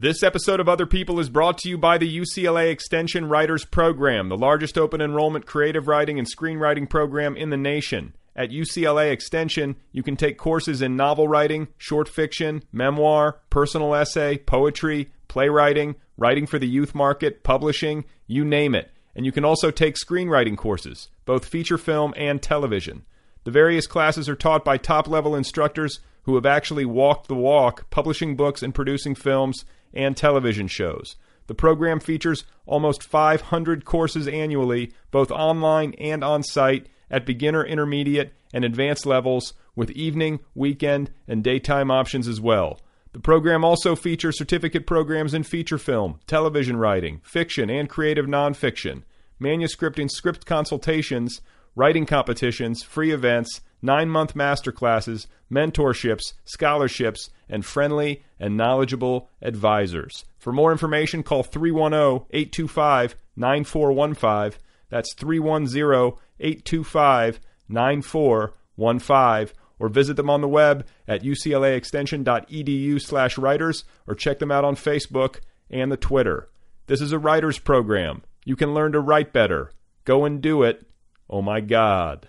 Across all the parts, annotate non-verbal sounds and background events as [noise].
This episode of Other People is brought to you by the UCLA Extension Writers Program, the largest open enrollment creative writing and screenwriting program in the nation. At UCLA Extension, you can take courses in novel writing, short fiction, memoir, personal essay, poetry, playwriting, writing for the youth market, publishing, you name it. And you can also take screenwriting courses, both feature film and television. The various classes are taught by top level instructors who have actually walked the walk, publishing books and producing films and television shows. The program features almost 500 courses annually, both online and on site, at beginner, intermediate, and advanced levels, with evening, weekend, and daytime options as well. The program also features certificate programs in feature film, television writing, fiction, and creative nonfiction, manuscript and script consultations, writing competitions, free events, nine month master classes, mentorships, scholarships, and friendly and knowledgeable advisors. For more information, call 310 825 9415. That's 310 825 9415. Or visit them on the web at uclaextension.edu slash writers or check them out on Facebook and the Twitter. This is a writer's program. You can learn to write better. Go and do it. Oh my God.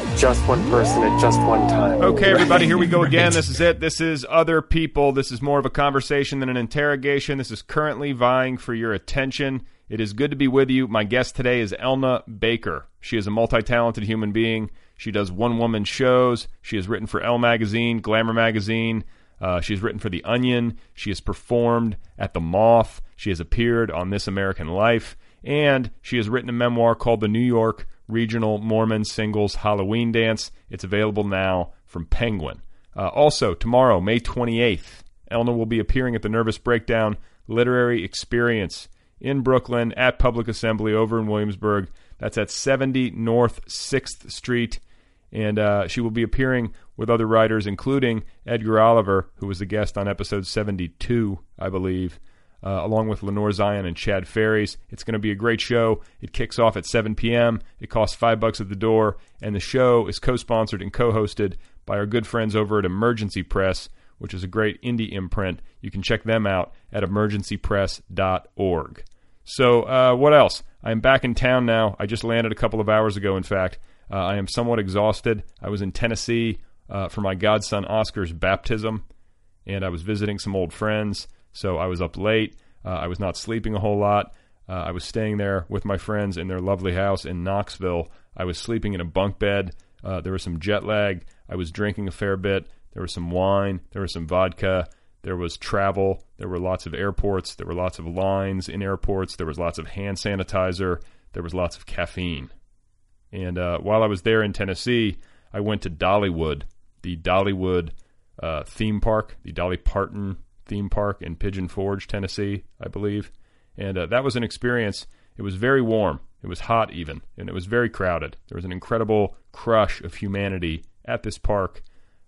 Just one person at just one time. Okay, everybody, here we go again. This is it. This is Other People. This is more of a conversation than an interrogation. This is currently vying for your attention. It is good to be with you. My guest today is Elna Baker. She is a multi talented human being. She does one woman shows. She has written for Elle Magazine, Glamour Magazine. Uh, she has written for The Onion. She has performed at The Moth. She has appeared on This American Life. And she has written a memoir called The New York Regional Mormon Singles Halloween Dance. It's available now from Penguin. Uh, also, tomorrow, May 28th, Elna will be appearing at the Nervous Breakdown Literary Experience in Brooklyn at Public Assembly over in Williamsburg. That's at 70 North 6th Street. And uh, she will be appearing with other writers, including Edgar Oliver, who was the guest on episode 72, I believe, uh, along with Lenore Zion and Chad Ferries. It's going to be a great show. It kicks off at 7 p.m. It costs five bucks at the door, and the show is co-sponsored and co-hosted by our good friends over at Emergency Press, which is a great indie imprint. You can check them out at emergencypress.org. So, uh, what else? I'm back in town now. I just landed a couple of hours ago, in fact. Uh, I am somewhat exhausted. I was in Tennessee uh, for my godson Oscar's baptism, and I was visiting some old friends. So I was up late. Uh, I was not sleeping a whole lot. Uh, I was staying there with my friends in their lovely house in Knoxville. I was sleeping in a bunk bed. Uh, there was some jet lag. I was drinking a fair bit. There was some wine. There was some vodka. There was travel. There were lots of airports. There were lots of lines in airports. There was lots of hand sanitizer. There was lots of caffeine. And uh, while I was there in Tennessee, I went to Dollywood, the Dollywood uh, theme park, the Dolly Parton theme park in Pigeon Forge, Tennessee, I believe. And uh, that was an experience. It was very warm. It was hot even, and it was very crowded. There was an incredible crush of humanity at this park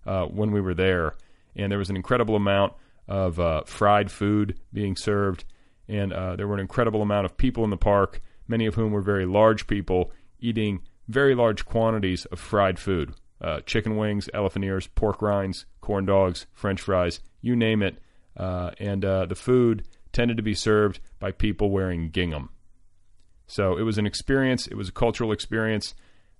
uh, when we were there, and there was an incredible amount of uh, fried food being served, and uh, there were an incredible amount of people in the park, many of whom were very large people eating very large quantities of fried food. Uh, chicken wings, elephant ears, pork rinds, corn dogs, french fries, you name it. Uh, and uh, the food tended to be served by people wearing gingham. So it was an experience. It was a cultural experience,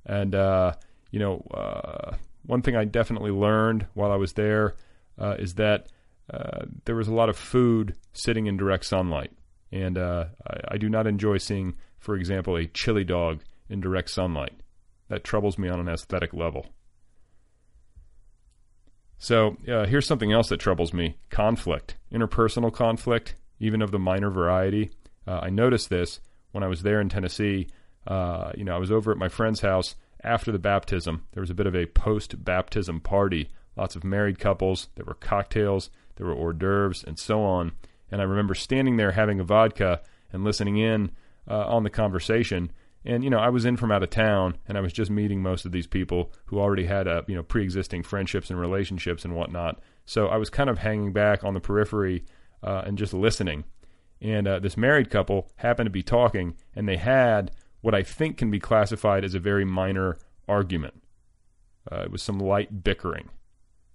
and uh, you know, uh, one thing I definitely learned while I was there uh, is that uh, there was a lot of food sitting in direct sunlight, and I, I do not enjoy seeing, for example, a chili dog in direct sunlight. That troubles me on an aesthetic level. So uh, here's something else that troubles me conflict, interpersonal conflict, even of the minor variety. Uh, I noticed this when I was there in Tennessee. Uh, you know, I was over at my friend's house after the baptism. There was a bit of a post baptism party, lots of married couples. There were cocktails, there were hors d'oeuvres, and so on. And I remember standing there having a vodka and listening in uh, on the conversation. And you know, I was in from out of town, and I was just meeting most of these people who already had uh, you know pre-existing friendships and relationships and whatnot. So I was kind of hanging back on the periphery uh, and just listening. And uh, this married couple happened to be talking, and they had what I think can be classified as a very minor argument. Uh, it was some light bickering,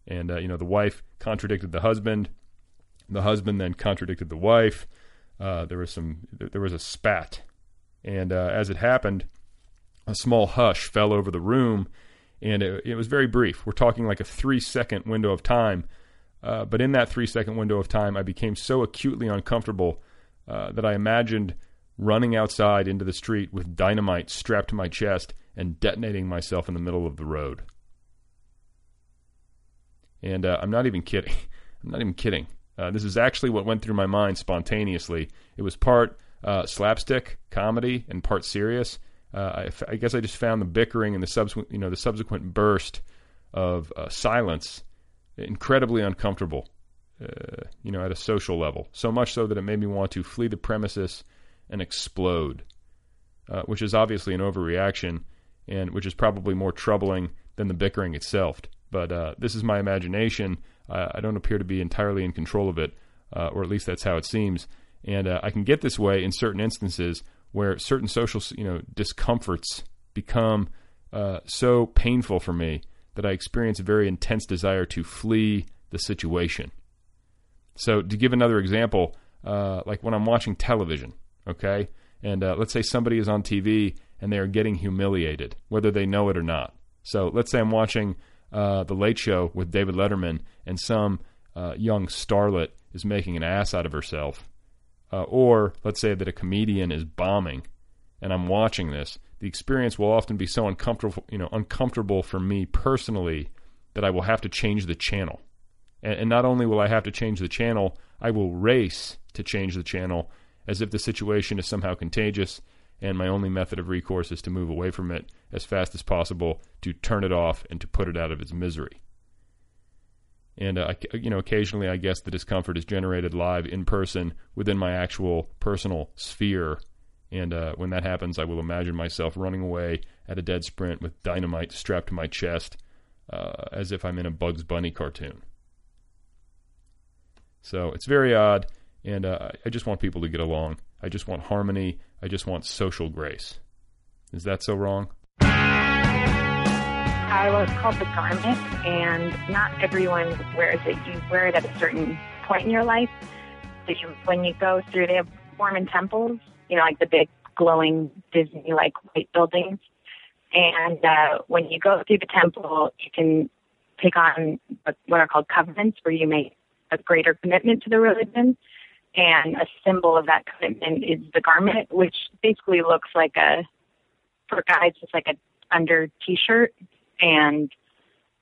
and uh, you know the wife contradicted the husband. The husband then contradicted the wife. Uh, there was some. There was a spat, and uh, as it happened, a small hush fell over the room, and it, it was very brief. We're talking like a three-second window of time. Uh, but in that three-second window of time, I became so acutely uncomfortable uh, that I imagined running outside into the street with dynamite strapped to my chest and detonating myself in the middle of the road. And uh, I'm not even kidding. [laughs] I'm not even kidding. Uh, this is actually what went through my mind spontaneously. It was part uh, slapstick comedy and part serious. Uh, I, guess I just found the bickering and the subsequent, you know, the subsequent burst of uh, silence incredibly uncomfortable. Uh, you know, at a social level, so much so that it made me want to flee the premises and explode, which is obviously an overreaction, and which is probably more troubling than the bickering itself. But uh, this is my imagination. Uh, I don't appear to be entirely in control of it, uh, or at least that's how it seems. And uh, I can get this way in certain instances where certain social, you know, discomforts become uh, so painful for me that I experience a very intense desire to flee the situation. So, to give another example, uh, like when I'm watching television, okay, and let's say somebody is on TV and they are getting humiliated, whether they know it or not. So, let's say I'm watching uh, The Late Show with David Letterman and some uh, young starlet is making an ass out of herself. Uh, or let's say that a comedian is bombing and I'm watching this, the experience will often be so uncomfortable, you know, uncomfortable for me personally that I will have to change the channel. And, and not only will I have to change the channel, I will race to change the channel as if the situation is somehow contagious and my only method of recourse is to move away from it as fast as possible, to turn it off, and to put it out of its misery. And uh, you know, occasionally, I guess the discomfort is generated live in person within my actual personal sphere. And uh, when that happens, I will imagine myself running away at a dead sprint with dynamite strapped to my chest, uh, as if I'm in a Bugs Bunny cartoon. So it's very odd, and uh, I just want people to get along. I just want harmony. I just want social grace. Is that so wrong? I was called the garment, and not everyone wears it. You wear it at a certain point in your life. So you, when you go through, they have Mormon temples, you know, like the big glowing Disney like white buildings. And uh, when you go through the temple, you can take on what are called covenants, where you make a greater commitment to the religion and a symbol of that commitment is the garment, which basically looks like a for guys it's like a under t-shirt and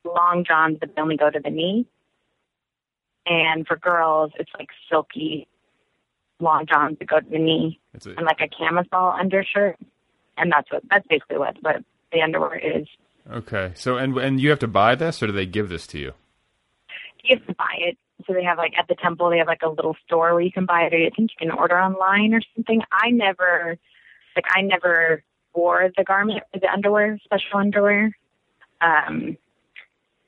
long johns that only go to the knee, and for girls it's like silky long johns that go to the knee a, and like a camisole undershirt, and that's what that's basically what what the underwear is. Okay, so and and you have to buy this, or do they give this to you? You have to buy it so they have like at the temple they have like a little store where you can buy it or I think you can order online or something. I never like I never wore the garment the underwear, special underwear. Um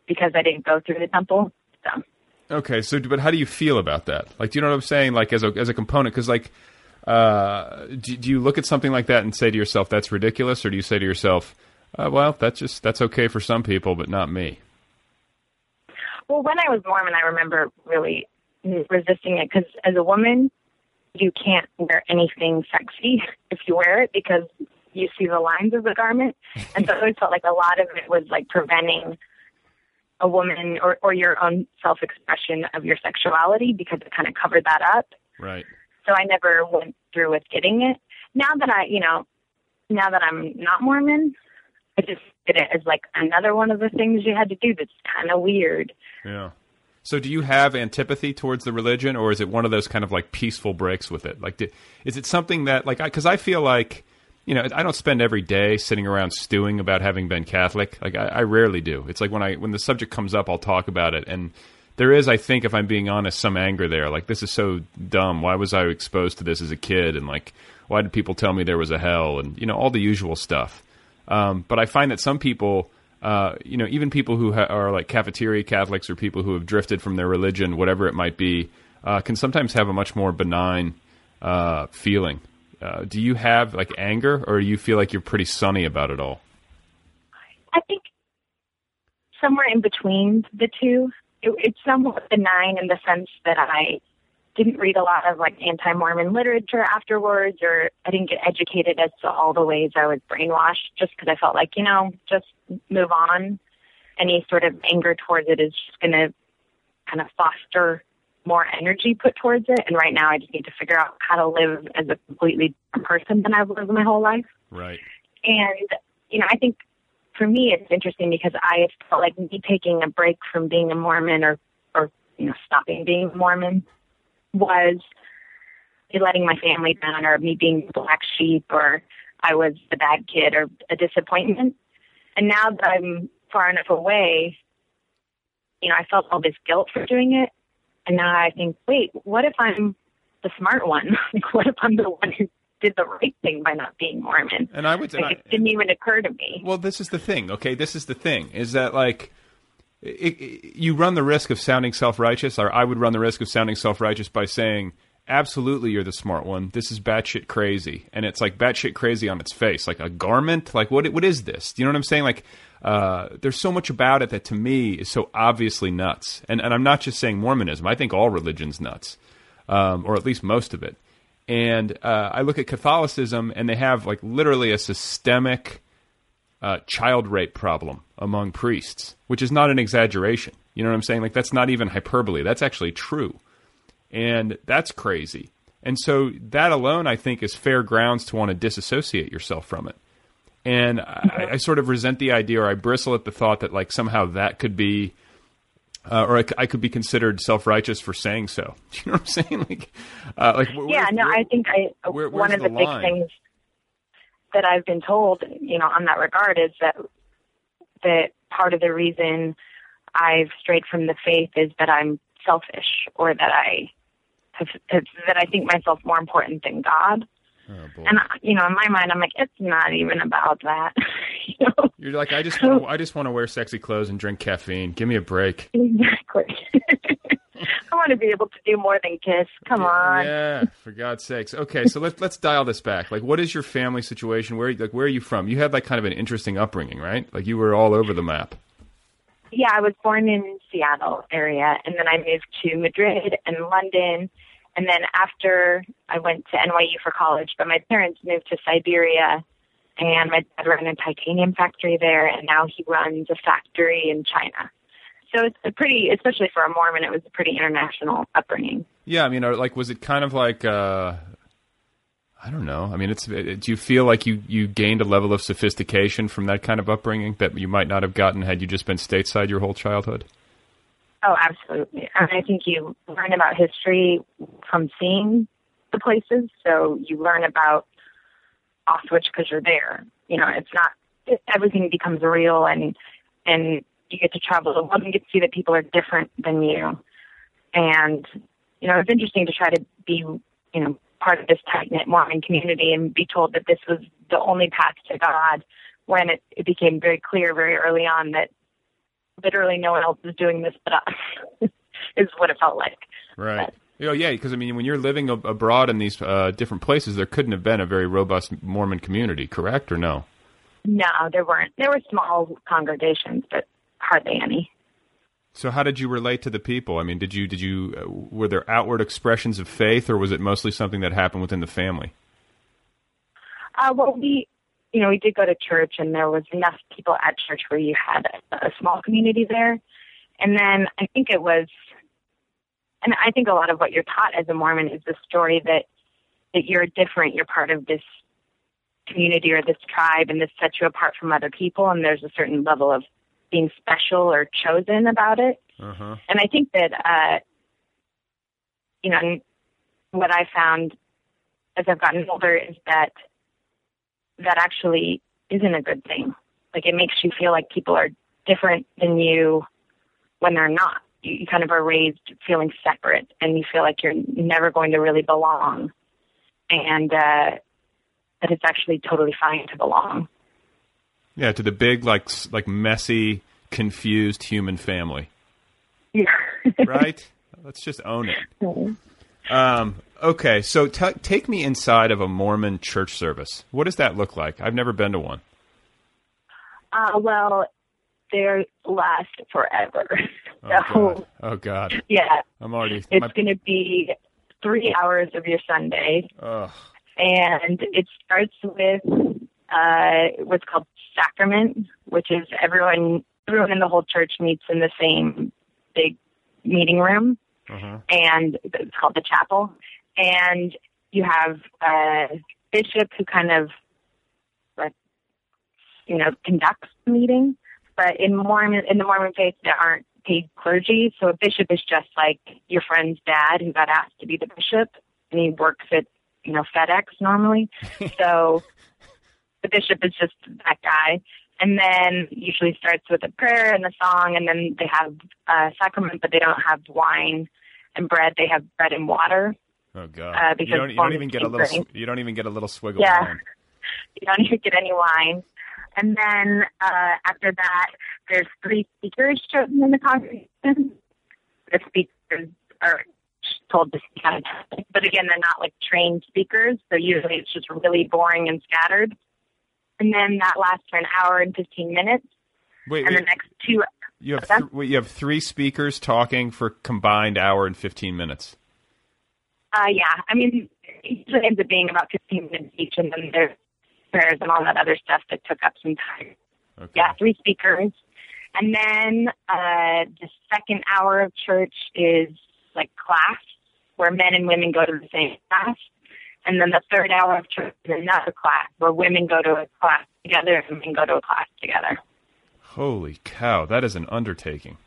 because I didn't go through the temple. So Okay, so but how do you feel about that? Like, do you know what I'm saying? Like, as a as a component, because like, uh, do, do you look at something like that and say to yourself, "That's ridiculous," or do you say to yourself, uh, "Well, that's just that's okay for some people, but not me"? Well, when I was Mormon, I remember really resisting it because as a woman, you can't wear anything sexy [laughs] if you wear it because you see the lines of the garment. And so I always felt like a lot of it was like preventing a woman or, or your own self expression of your sexuality because it kind of covered that up. Right. So I never went through with getting it. Now that I, you know, now that I'm not Mormon, I just did it as like another one of the things you had to do that's kind of weird. Yeah. So, do you have antipathy towards the religion, or is it one of those kind of like peaceful breaks with it? Like, did, is it something that like because I, I, feel like you know I don't spend every day sitting around stewing about having been Catholic. Like, I, I rarely do. It's like when I when the subject comes up, I'll talk about it and there is, I think, if I'm being honest, some anger there. Like this is so dumb. Why was I exposed to this as a kid? And like, why did people tell me there was a hell? And you know, all the usual stuff. Um, but I find that some people, uh, you know, even people who ha- are like cafeteria Catholics or people who have drifted from their religion, whatever it might be, uh, can sometimes have a much more benign uh, feeling. Uh, do you have like anger, or do you feel like you're pretty sunny about it all? I think somewhere in between the two. It, it's somewhat benign in the sense that I didn't read a lot of like anti-Mormon literature afterwards, or I didn't get educated as to all the ways I was brainwashed, just because I felt like you know, just move on. Any sort of anger towards it is just going to kind of foster more energy put towards it. And right now, I just need to figure out how to live as a completely different person than I've lived my whole life. Right. And you know, I think for me, it's interesting because I felt like me taking a break from being a Mormon or, or you know, stopping being a Mormon was letting my family down or me being the black sheep or I was the bad kid or a disappointment. And now that I'm far enough away, you know, I felt all this guilt for doing it. And now I think, wait, what if I'm the smart one? [laughs] like, what if I'm the one who did the right thing by not being Mormon? And I would, like, and it didn't even occur to me. Well, this is the thing. Okay, this is the thing. Is that like it, it, you run the risk of sounding self-righteous, or I would run the risk of sounding self-righteous by saying, "Absolutely, you're the smart one. This is batshit crazy," and it's like batshit crazy on its face, like a garment. Like what? What is this? You know what I'm saying? Like. Uh, there's so much about it that to me is so obviously nuts, and and I'm not just saying Mormonism. I think all religion's nuts, um, or at least most of it. And uh, I look at Catholicism, and they have like literally a systemic uh, child rape problem among priests, which is not an exaggeration. You know what I'm saying? Like that's not even hyperbole. That's actually true, and that's crazy. And so that alone, I think, is fair grounds to want to disassociate yourself from it. And I, I sort of resent the idea, or I bristle at the thought that like somehow that could be uh, or I could be considered self righteous for saying so. Do [laughs] you know what I'm saying? Like, uh, like wh- yeah, no, where- I think I where- one of the, the big things that I've been told, you know, on that regard is that that part of the reason I've strayed from the faith is that I'm selfish or that I that I think myself more important than God. Oh. And uh, you know, in my mind, I'm like, it's not even about that. [laughs] you know, You're like, I just want to, I just want to wear sexy clothes and drink caffeine. Give me a break. exactly. [laughs] I want to be able to do more than kiss. Come on. Yeah, for God's sakes. Okay, so let's let's dial this back. Like, what is your family situation? Where like where are you from? You had like kind of an interesting upbringing, right? Like you were all over the map. Yeah, I was born in Seattle area, and then I moved to Madrid and London, and then after I went to NYU for college, but my parents moved to Siberia, and my dad ran a titanium factory there, and now he runs a factory in China. So it's a pretty, especially for a Mormon, it was a pretty international upbringing. Yeah, I mean, like, was it kind of like, uh, I don't know. I mean, it's. It, do you feel like you you gained a level of sophistication from that kind of upbringing that you might not have gotten had you just been stateside your whole childhood? Oh, absolutely. And I think you learn about history from seeing the places. So you learn about Auschwitz because you're there. You know, it's not it, everything becomes real, and and you get to travel the world and get to see that people are different than you. And you know, it's interesting to try to be you know part of this tight knit Mormon community and be told that this was the only path to God when it, it became very clear very early on that literally no one else is doing this but us [laughs] is what it felt like. Right. Oh yeah, because I mean, when you're living ab- abroad in these uh, different places, there couldn't have been a very robust Mormon community, correct or no? No, there weren't. There were small congregations, but hardly any. So how did you relate to the people? I mean, did you did you uh, were there outward expressions of faith, or was it mostly something that happened within the family? Uh, well, we, you know, we did go to church, and there was enough people at church where you had a, a small community there. And then I think it was, and I think a lot of what you're taught as a Mormon is the story that that you're different, you're part of this community or this tribe, and this sets you apart from other people, and there's a certain level of being special or chosen about it. Uh-huh. And I think that, uh, you know, what I found as I've gotten older is that that actually isn't a good thing. Like it makes you feel like people are different than you when they're not. you, you kind of are raised feeling separate, and you feel like you're never going to really belong, and uh, that it's actually totally fine to belong. Yeah, to the big, like, like messy, confused human family, [laughs] Yeah. right? Let's just own it. [laughs] Um, okay, so t- take me inside of a Mormon church service. What does that look like? I've never been to one. Uh, well, they last forever. [laughs] Oh so, God! Oh God! yeah, I'm already. it's my- going to be three hours of your Sunday, and it starts with uh, what's called sacrament, which is everyone everyone in the whole church meets in the same big meeting room, Uh-huh. and it's called the chapel. And you have a bishop who kind of, like, you know, conducts the meeting. But in Mormon, in the Mormon faith, there aren't paid clergy, so a bishop is just like your friend's dad who got asked to be the bishop, and he works at, you know, FedEx normally. [laughs] so the bishop is just that guy. And then usually starts with a prayer and a song, and then they have a sacrament, but they don't have wine and bread. They have bread and water. Oh God! Uh, you because don't. You don't even get a little. drinking. sw- You don't even get a little swig of Yeah. wine. [laughs] You don't even get any wine. And then uh, after that, there's three speakers chosen in the congregation. The speakers are told to speak on a but again, they're not like trained speakers, so usually it's just really boring and scattered. And then that lasts for an hour and 15 minutes. Wait, And the next two, you have th- you have three speakers talking for combined hour and fifteen minutes. uh, yeah, I mean, it usually ends up being about 15 minutes each, and then there's prayers and all that other stuff that took up some time. Okay. yeah, three speakers. And then uh, the second hour of church is like class, where men and women go to the same class. And then the third hour of church is another class, where women go to a class together and men go to a class together. Holy cow, that is an undertaking.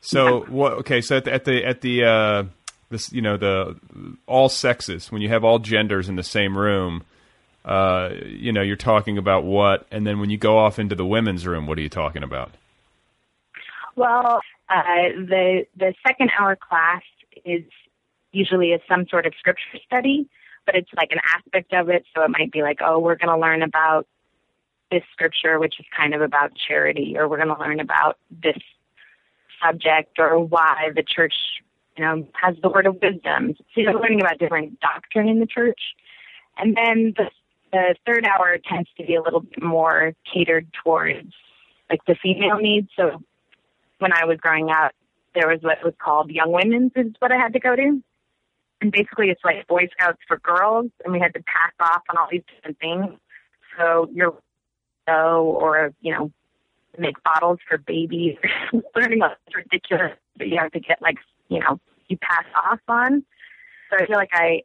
So what? Okay, so at the at the at the uh, this you know the all sexes when you have all genders in the same room, uh, you know you're talking about what, and then when you go off into the women's room, what are you talking about? Well, uh, the the second hour class is usually is some sort of scripture study, but it's like an aspect of it. So it might be like, oh, we're going to learn about this scripture, which is kind of about charity, or we're going to learn about this subject, or why the church, you know, has the word of wisdom. So you're learning about different doctrine in the church, and then the the third hour tends to be a little bit more catered towards like the female needs. So when I was growing up, there was what was called Young Women's is what I had to go to. And basically it's like Boy Scouts for girls and we had to pass off on all these different things. So you're or, you know, make bottles for babies, [laughs] learning all this ridiculous that you have to get like, you know, you pass off on. So I feel like I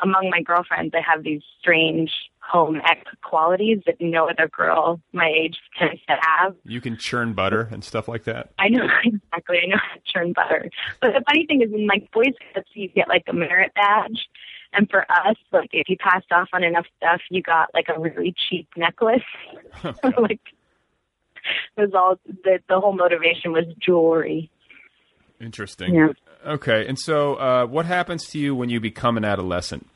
among my girlfriends I have these strange home ec qualities that no other girl my age tends to have. You can churn butter and stuff like that. I know [laughs] exactly. I know how to churn butter. But the funny thing is, in like Boy Scouts, you get like a merit badge, and for us, like if you passed off on enough stuff, you got like a really cheap necklace. [laughs] [laughs] like it was all the the whole motivation was jewelry. Interesting. Yeah. Okay, and so uh, what happens to you when you become an adolescent?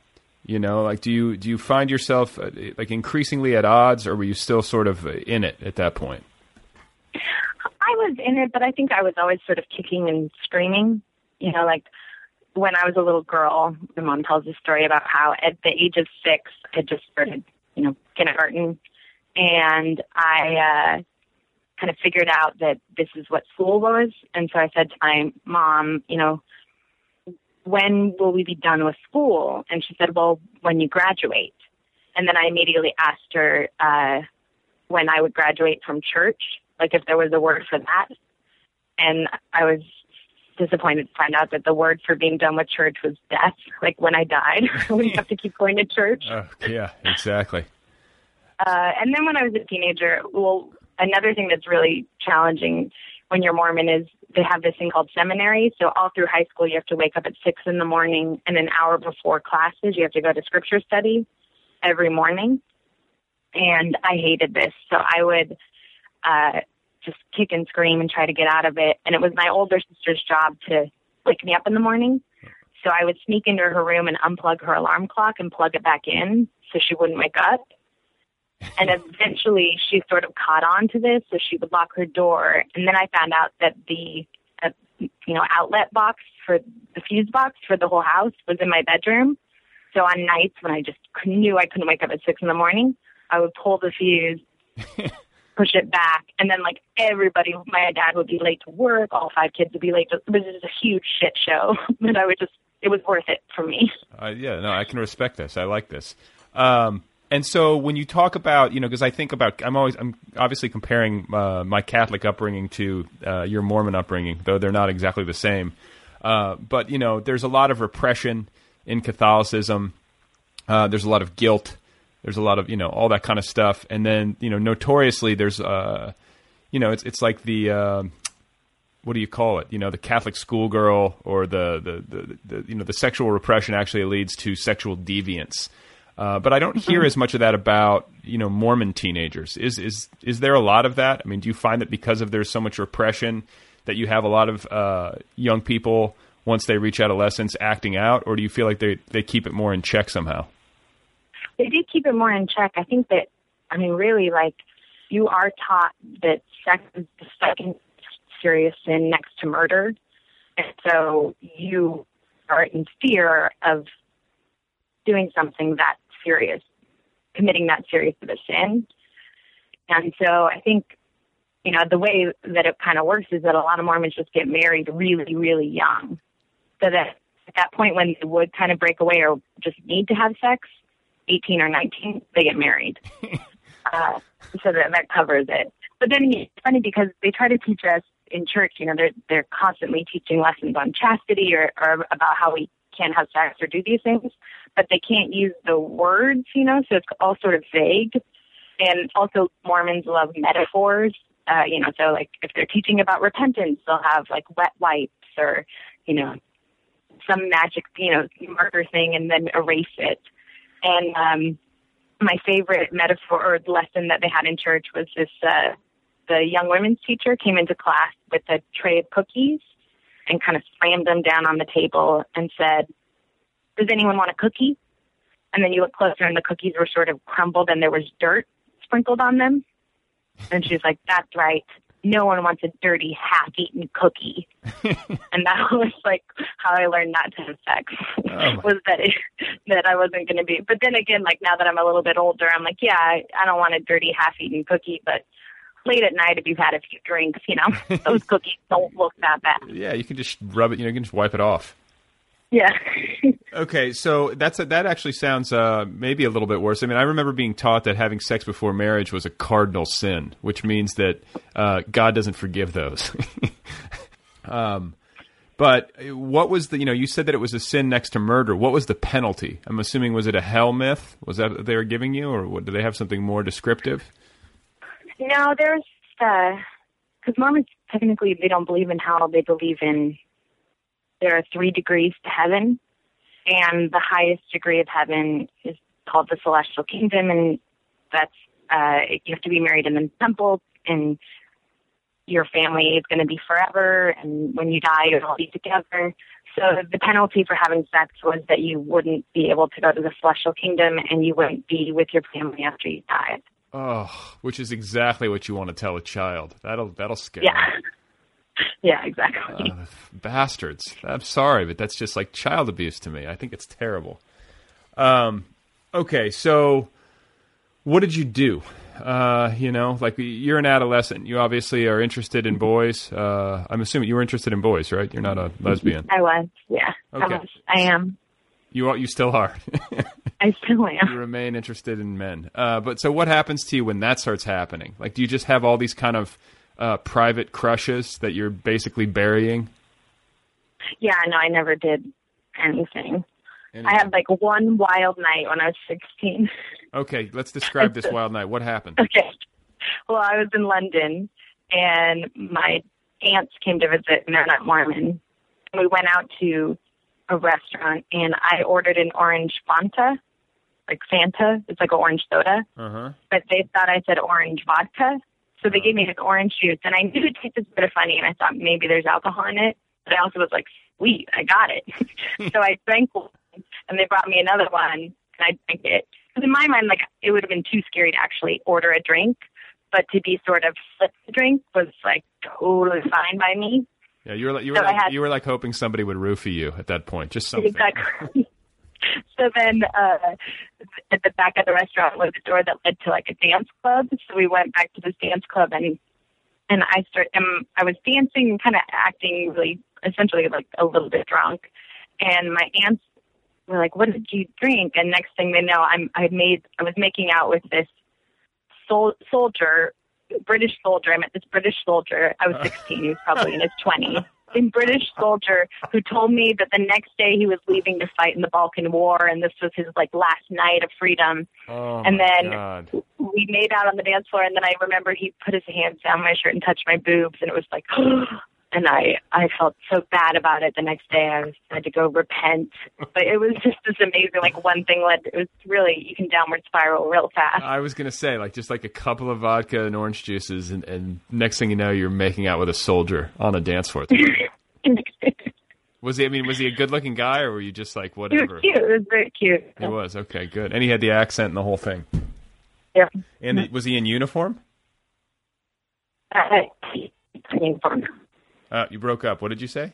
You know, like do you do you find yourself uh, like increasingly at odds, or were you still sort of uh, in it at that point? I was in it, but I think I was always sort of kicking and screaming. You know, like when I was a little girl, my mom tells a story about how at the age of six, I just started, you know, kindergarten, and I uh, kind of figured out that this is what school was. And so I said to my mom, you know, when will we be done with school? And she said, well, when you graduate. And then I immediately asked her uh, when I would graduate from church, like if there was a word for that. And I was disappointed to find out that the word for being done with church was death. Like when I died, [laughs] wouldn't have to keep going to church. [laughs] Oh, yeah, exactly. Uh, and then when I was a teenager, well, another thing that's really challenging when you're Mormon is they have this thing called seminary. So all through high school, you have to wake up at six in the morning, and an hour before classes, you have to go to scripture study every morning. And I hated this, so I would uh, just kick and scream and try to get out of it. And it was my older sister's job to wake me up in the morning. So I would sneak into her room and unplug her alarm clock and plug it back in so she wouldn't wake up. And [laughs] eventually she sort of caught on to this, so she would lock her door. And then I found out that the, uh, you know, outlet box for the fuse box for the whole house was in my bedroom. So on nights when I just knew I couldn't wake up at six in the morning, I would pull the fuse, [laughs] push it back, and then like everybody, my dad would be late to work, all five kids would be late. To, it was just a huge shit show, [laughs] but I would just, it was worth it for me. Uh, yeah, no, I can respect this. I like this. Um, and so when you talk about, you know, because I think about, I'm always, I'm obviously comparing uh, my Catholic upbringing to uh, your Mormon upbringing, though they're not exactly the same. Uh, but you know, there's a lot of repression in Catholicism. Uh, there's a lot of guilt. There's a lot of you know all that kind of stuff. And then you know, notoriously, there's uh, you know, it's it's like the uh, what do you call it? You know, the Catholic schoolgirl or the, the the, the you know the sexual repression actually leads to sexual deviance. Uh, but I don't hear as much of that about you know Mormon teenagers. Is is is there a lot of that? I mean, do you find that because of there's so much repression that you have a lot of uh, young people once they reach adolescence acting out, or do you feel like they they keep it more in check somehow? They did keep it more in check. I think that, I mean, really, like you are taught that sex is the second serious sin next to murder, and so you are in fear of doing something that serious, committing that serious of a sin. And so I think, you know, the way that it kind of works is that a lot of Mormons just get married really, really young. So that at that point when they would kind of break away or just need to have sex, 18 or 19, they get married. [laughs] uh, so that, that covers it. But then it's funny because they try to teach us in church, you know, they're, they're constantly teaching lessons on chastity or, or about how we can't have sex or do these things, but they can't use the words, you know, so it's all sort of vague. And also Mormons love metaphors, uh, you know, so like if they're teaching about repentance, they'll have like wet wipes or, you know, some magic, you know, marker thing and then erase it. And um my favorite metaphor or lesson that they had in church was this uh the young women's teacher came into class with a tray of cookies and kind of slammed them down on the table and said, Does anyone want a cookie? And then you look closer and the cookies were sort of crumbled and there was dirt sprinkled on them. And she's like, That's right. No one wants a dirty, half eaten cookie. [laughs] and that was like how I learned not to have sex. Oh was that it, that I wasn't gonna be but then again, like now that I'm a little bit older, I'm like, Yeah, I, I don't want a dirty half eaten cookie, but late at night if you've had a few drinks, you know, [laughs] those cookies don't look that bad. Yeah, you can just rub it. You know, you can just wipe it off. Yeah. [laughs] Okay, so that's a, that actually sounds uh, maybe a little bit worse. I mean, I remember being taught that having sex before marriage was a cardinal sin, which means that uh, God doesn't forgive those. [laughs] um, but what was the? You know, you said that it was a sin next to murder. What was the penalty? I'm assuming was it a hell myth? Was that they were giving you, or what, do they have something more descriptive? No, there's because Mormons technically they don't believe in hell. They believe in there are three degrees to heaven, and the highest degree of heaven is called the celestial kingdom, and that's uh, you have to be married in the temple, and your family is going to be forever, and when you die, you'll all be together. So the penalty for having sex was that you wouldn't be able to go to the celestial kingdom, and you wouldn't be with your family after you died. Oh, which is exactly what you want to tell a child. That'll that'll scare Yeah. them. [laughs] Yeah, exactly. Uh, bastards. I'm sorry, but that's just like child abuse to me. I think it's terrible. Um, okay, so what did you do? Uh, you know, like you're an adolescent. You obviously are interested in boys. Uh, I'm assuming you were interested in boys, right? You're not a lesbian. I was, yeah. Okay. I was. I am. You are, you still are. [laughs] I still am. you remain interested in men. Uh, but so what happens to you when that starts happening? Like, do you just have all these kind of uh, private crushes that you're basically burying? Yeah, no, I never did anything. I had like one wild night when I was 16. Okay, let's describe this [laughs] wild night. What happened? Okay. Well, I was in London and my aunts came to visit and they're not Mormon. And we went out to a restaurant and I ordered an orange Fanta, like Fanta. It's like an orange soda. Uh huh. But they thought I said orange vodka. So they gave me this orange juice, and I knew it tasted a bit funny, and I thought maybe there's alcohol in it. But I also was like, sweet, I got it. [laughs] so I drank one, and they brought me another one, and I drank it. Because in my mind, like it would have been too scary to actually order a drink, but to be sort of flipped the drink was like totally fine by me. Yeah, you were like you were So like, had- you were like hoping somebody would roofie you at that point, just something. Exactly. [laughs] so then, uh, at the back of the restaurant was a door that led to like a dance club. So we went back to this dance club and and I start um I was dancing and kind of acting really essentially like a little bit drunk. And my aunts were like, "What did you drink?" And next thing they know, I'm I made I was making out with this sol- soldier, British soldier. I met this British soldier. I was [laughs] 16. He was probably in his 20s. A British soldier who told me that the next day he was leaving to fight in the Balkan War, and this was his like last night of freedom. Oh And then- God. We made out on the dance floor, and then I remember he put his hands down my shirt and touched my boobs, and it was like, [gasps] oh, and I I felt so bad about it. The next day, I was I had to go repent, but it was just this amazing. Like one thing led, it was really you can downward spiral real fast. I was gonna say like just like a couple of vodka and orange juices, and, and next thing you know, you're making out with a soldier on a dance floor. [laughs] was he? I mean, was he a good-looking guy, or were you just like It was whatever? cute. It was very cute. He was okay, good, and he had the accent and the whole thing. Yeah. And was he in uniform? Uh, uniform. Uh, you broke up. What did you say?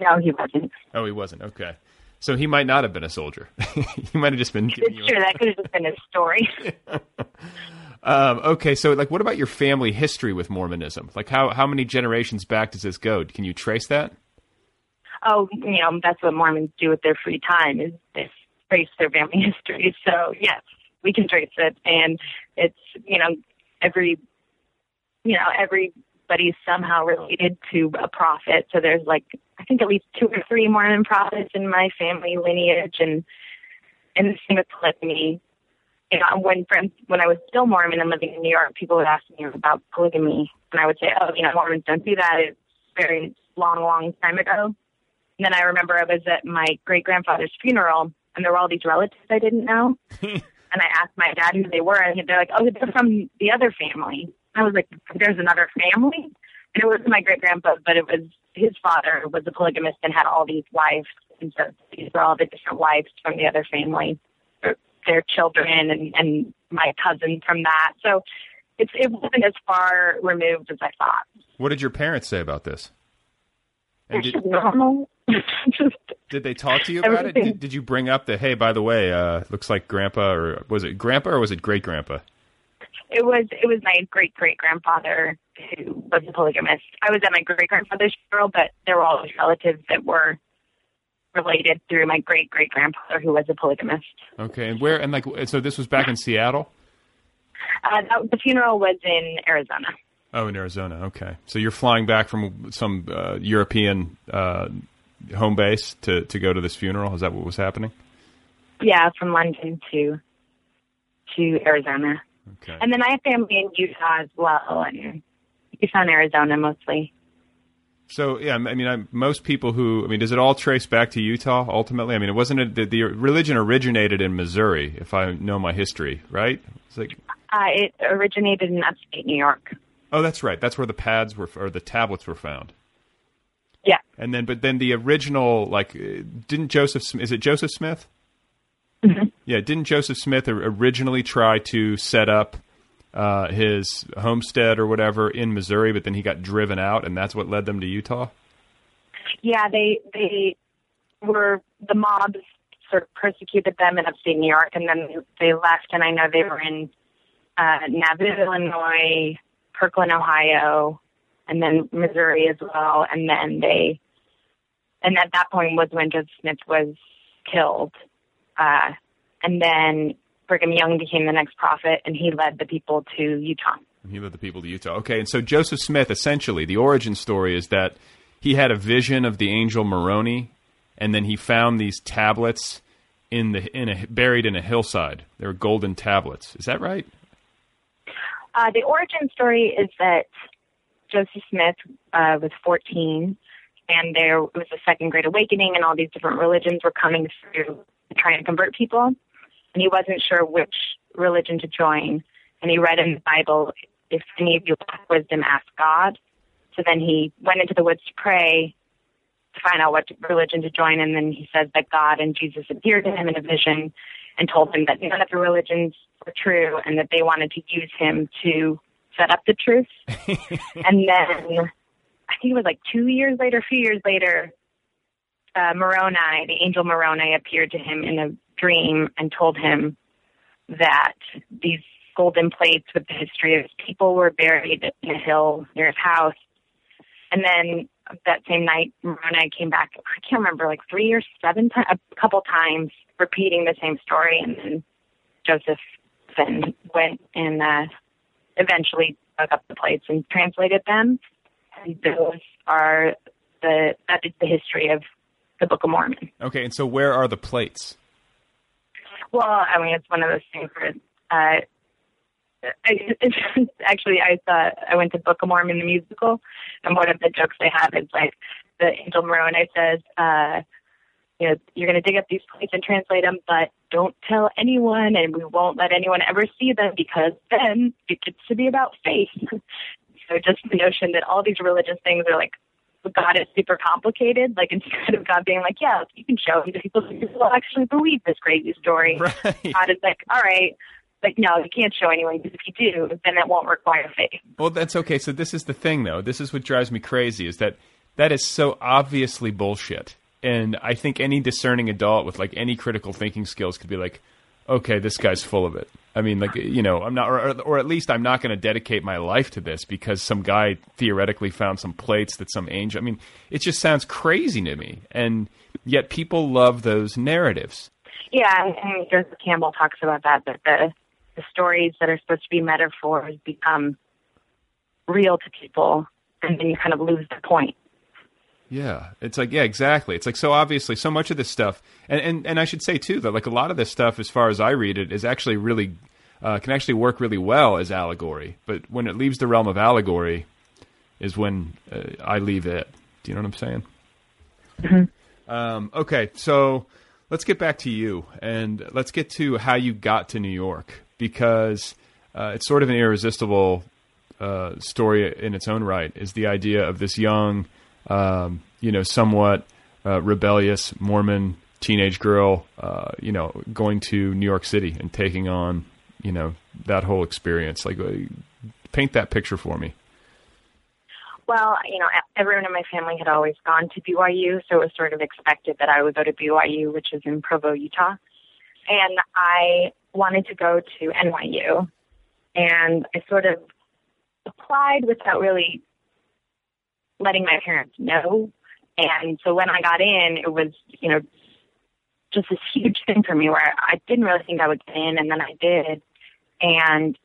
No, he wasn't. Oh, he wasn't. Okay, so he might not have been a soldier. [laughs] he might have just been giving It's true. That could have just been his story. [laughs] Um, okay, so like, what about your family history with Mormonism? Like, how how many generations back does this go? Can you trace that? oh, you know, that's what Mormons do with their free time is they trace their family [laughs] history. So yes, we can trace it, and it's you know every you know everybody's somehow related to a prophet. So there's like I think at least two or three Mormon prophets in my family lineage, and and the same with polygamy. You know, when friends, when I was still Mormon and living in New York, people would ask me about polygamy, and I would say, "Oh, you know, Mormons don't do that. It's very long, long time ago." And then I remember I was at my great grandfather's funeral, and there were all these relatives I didn't know. [laughs] and I asked my dad who they were, and they're like, "Oh, they're from the other family." I was like, "There's another family?" And it was my great grandpa, but it was his father was a polygamist and had all these wives, and so these were all the different wives from the other family, their, their children, and and my cousin from that. So it's it wasn't as far removed as I thought. What did your parents say about this? And did, normal. [laughs] just did they talk to you about it? Did, did you bring up the hey, by the way, uh, looks like grandpa, or was it grandpa, or was it great grandpa? It was it was my great great grandfather who was a polygamist. I was at my great grandfather's funeral, but there were all these relatives that were related through my great great grandfather who was a polygamist. Okay, and where and like so this was back in Seattle. Uh, that, the funeral was in Arizona. Oh, in Arizona. Okay, so you're flying back from some uh, European uh, home base to to go to this funeral. Is that what was happening? Yeah, from London to to Arizona, Okay. and then I have family in Utah as well, and Utah and Arizona mostly. So yeah, I mean, I, most people who I mean, does it all trace back to Utah ultimately? I mean, it wasn't a, the, the religion originated in Missouri, if I know my history, right? It's like, Uh, it originated in upstate New York. oh, that's right, that's where the pads were or the tablets were found. Yeah. And then, but then the original, like, uh, didn't Joseph? Is it Joseph Smith? Yeah, didn't Joseph Smith originally try to set up uh, his homestead or whatever in Missouri, but then he got driven out, and that's what led them to Utah? Yeah, they they were the mobs sort of persecuted them in upstate New York, and then they left. And I know they were in uh, Nauvoo, Illinois, Kirtland, Ohio, and then Missouri as well. And then they, and at that point was when Joseph Smith was killed. Uh, and then Brigham Young became the next prophet, and he led the people to Utah. He led the people to Utah. Okay, and so Joseph Smith, essentially, the origin story is that he had a vision of the angel Moroni, and then he found these tablets in the in a buried in a hillside. They were golden tablets. Is that right? Uh, the origin story is that Joseph Smith uh, was 14, and there was a second great awakening, and all these different religions were coming through trying to convert people, and he wasn't sure which religion to join. And he read in the Bible if any of you lack wisdom, ask God. So then he went into the woods to pray to find out what religion to join, and then he says that God and Jesus appeared to him in a vision and told him that none of the religions were true and that they wanted to use him to set up the truth. [laughs] and then I think it was like two years later, a few years later, uh, Moroni, the angel Moroni, appeared to him in a dream and told him that these golden plates with the history of his people were buried in a hill near his house. And then that same night, Moroni came back. I can't remember, like three or seven times, a couple times, repeating the same story. And then Joseph then went and uh, eventually dug up the plates and translated them. And those are the that is the history of the Book of Mormon. Okay, and so where are the plates? Well, I mean, it's one of those things where, uh, I, it's, [laughs] actually, I thought I went to Book of Mormon the musical, and one of the jokes they have is like the angel Moroni says, uh, you know, you're going to dig up these plates and translate them, but don't tell anyone, and we won't let anyone ever see them because then it gets to be about faith. [laughs] so just the notion that all these religious things are like God is super complicated. Like [laughs] instead of God being like, yeah, you can show people will actually believe this crazy story. [laughs] Right. God is like, all right, but no, you can't show anyone because if you do, then it won't require faith. Well, that's okay. So this is the thing, though. This is what drives me crazy: is that that is so obviously bullshit. And I think any discerning adult with like any critical thinking skills could be like, okay, this guy's full of it. I mean, like you know, I'm not, or, or at least I'm not going to dedicate my life to this because some guy theoretically found some plates that some angel. I mean, it just sounds crazy to me, and yet people love those narratives. Yeah, and Joseph Campbell talks about that that the the stories that are supposed to be metaphors become real to people, and then you kind of lose the point. Yeah, it's like yeah, exactly. It's like so obviously so much of this stuff, and and, and I should say too that like a lot of this stuff, as far as I read it, is actually really uh, can actually work really well as allegory. But when it leaves the realm of allegory, is when uh, I leave it. Do you know what I'm saying? Mm-hmm. Um, okay, so let's get back to you, and let's get to how you got to New York because uh, it's sort of an irresistible uh, story in its own right. Is the idea of this young um, you know, somewhat uh, rebellious Mormon teenage girl, uh, you know, going to New York City and taking on, you know, that whole experience. Like, uh, paint that picture for me. Well, you know, everyone in my family had always gone to BYU, so it was sort of expected that I would go to BYU, which is in Provo, Utah. And I wanted to go to NYU. And I sort of applied without really letting my parents know. And so when I got in, it was, you know, just this huge thing for me where I didn't really think I would get in, and then I did. And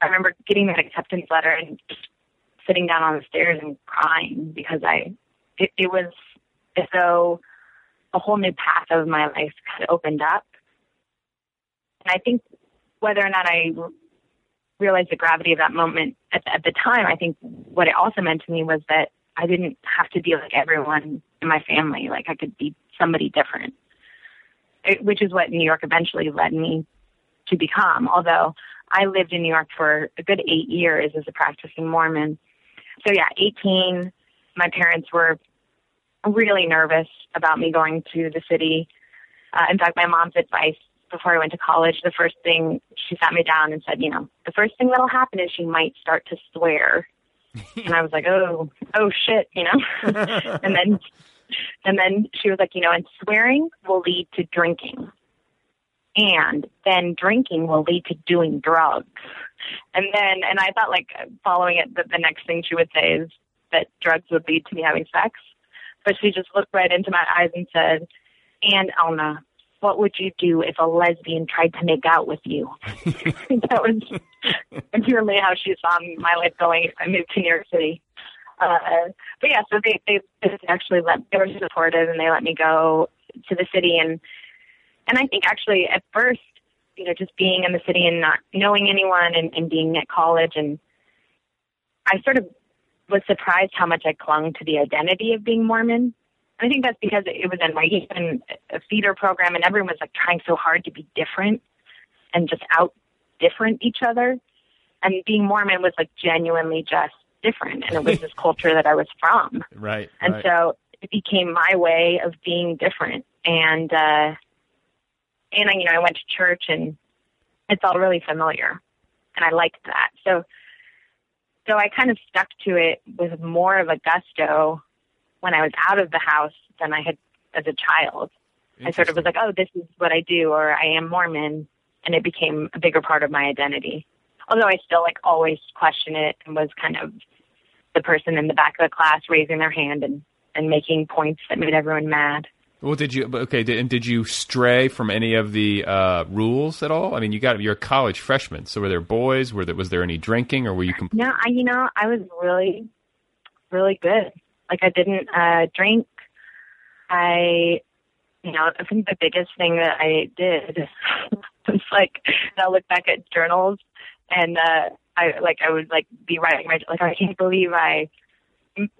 I remember getting that acceptance letter and just sitting down on the stairs and crying because I, it, it was as though a whole new path of my life had opened up. And I think whether or not I realized the gravity of that moment at the, at the time, I think what it also meant to me was that I didn't have to be like everyone in my family. Like I could be somebody different, it, which is what New York eventually led me to become. Although I lived in New York for a good eight years as a practicing Mormon. So yeah, 18, my parents were really nervous about me going to the city. Uh, in fact, my mom's advice before I went to college, the first thing she sat me down and said, you know, the first thing that'll happen is she might start to swear and I was like, oh, oh shit, you know. [laughs] and then, and then she was like, you know, and swearing will lead to drinking, and then drinking will lead to doing drugs, and then, and I thought like following it, that the next thing she would say is that drugs would lead to me having sex, but she just looked right into my eyes and said, and Elna, what would you do if a lesbian tried to make out with you? [laughs] that was purely how she saw my life going if I moved to New York City. Uh, but yeah, so they, they actually let, they were supportive and they let me go to the city. And, and I think actually at first, you know, just being in the city and not knowing anyone and, and being at college and I sort of was surprised how much I clung to the identity of being Mormon. I think that's because it was NYU and a theater program, and everyone was like trying so hard to be different and just out different each other. and being Mormon was like genuinely just different, and it was this [laughs] culture that I was from, Right. and right. so it became my way of being different. And uh, and I, you know, I went to church, and it felt really familiar, and I liked that. So so I kind of stuck to it with more of a gusto when I was out of the house than I had as a child. I sort of was like, oh, this is what I do, or I am Mormon, and it became a bigger part of my identity. Although I still like always question it and was kind of the person in the back of the class raising their hand and and making points that made everyone mad. Well, did you? Okay, did, and did you stray from any of the uh, rules at all? I mean, you got you're a college freshman, so were there boys? Were there was there any drinking, or were you? Com- No, I you know I was really, really good. Like I didn't uh drink. I, you know, I think the biggest thing that I did [laughs] was like I look back at journals and uh I like I would like be writing my like I can't believe I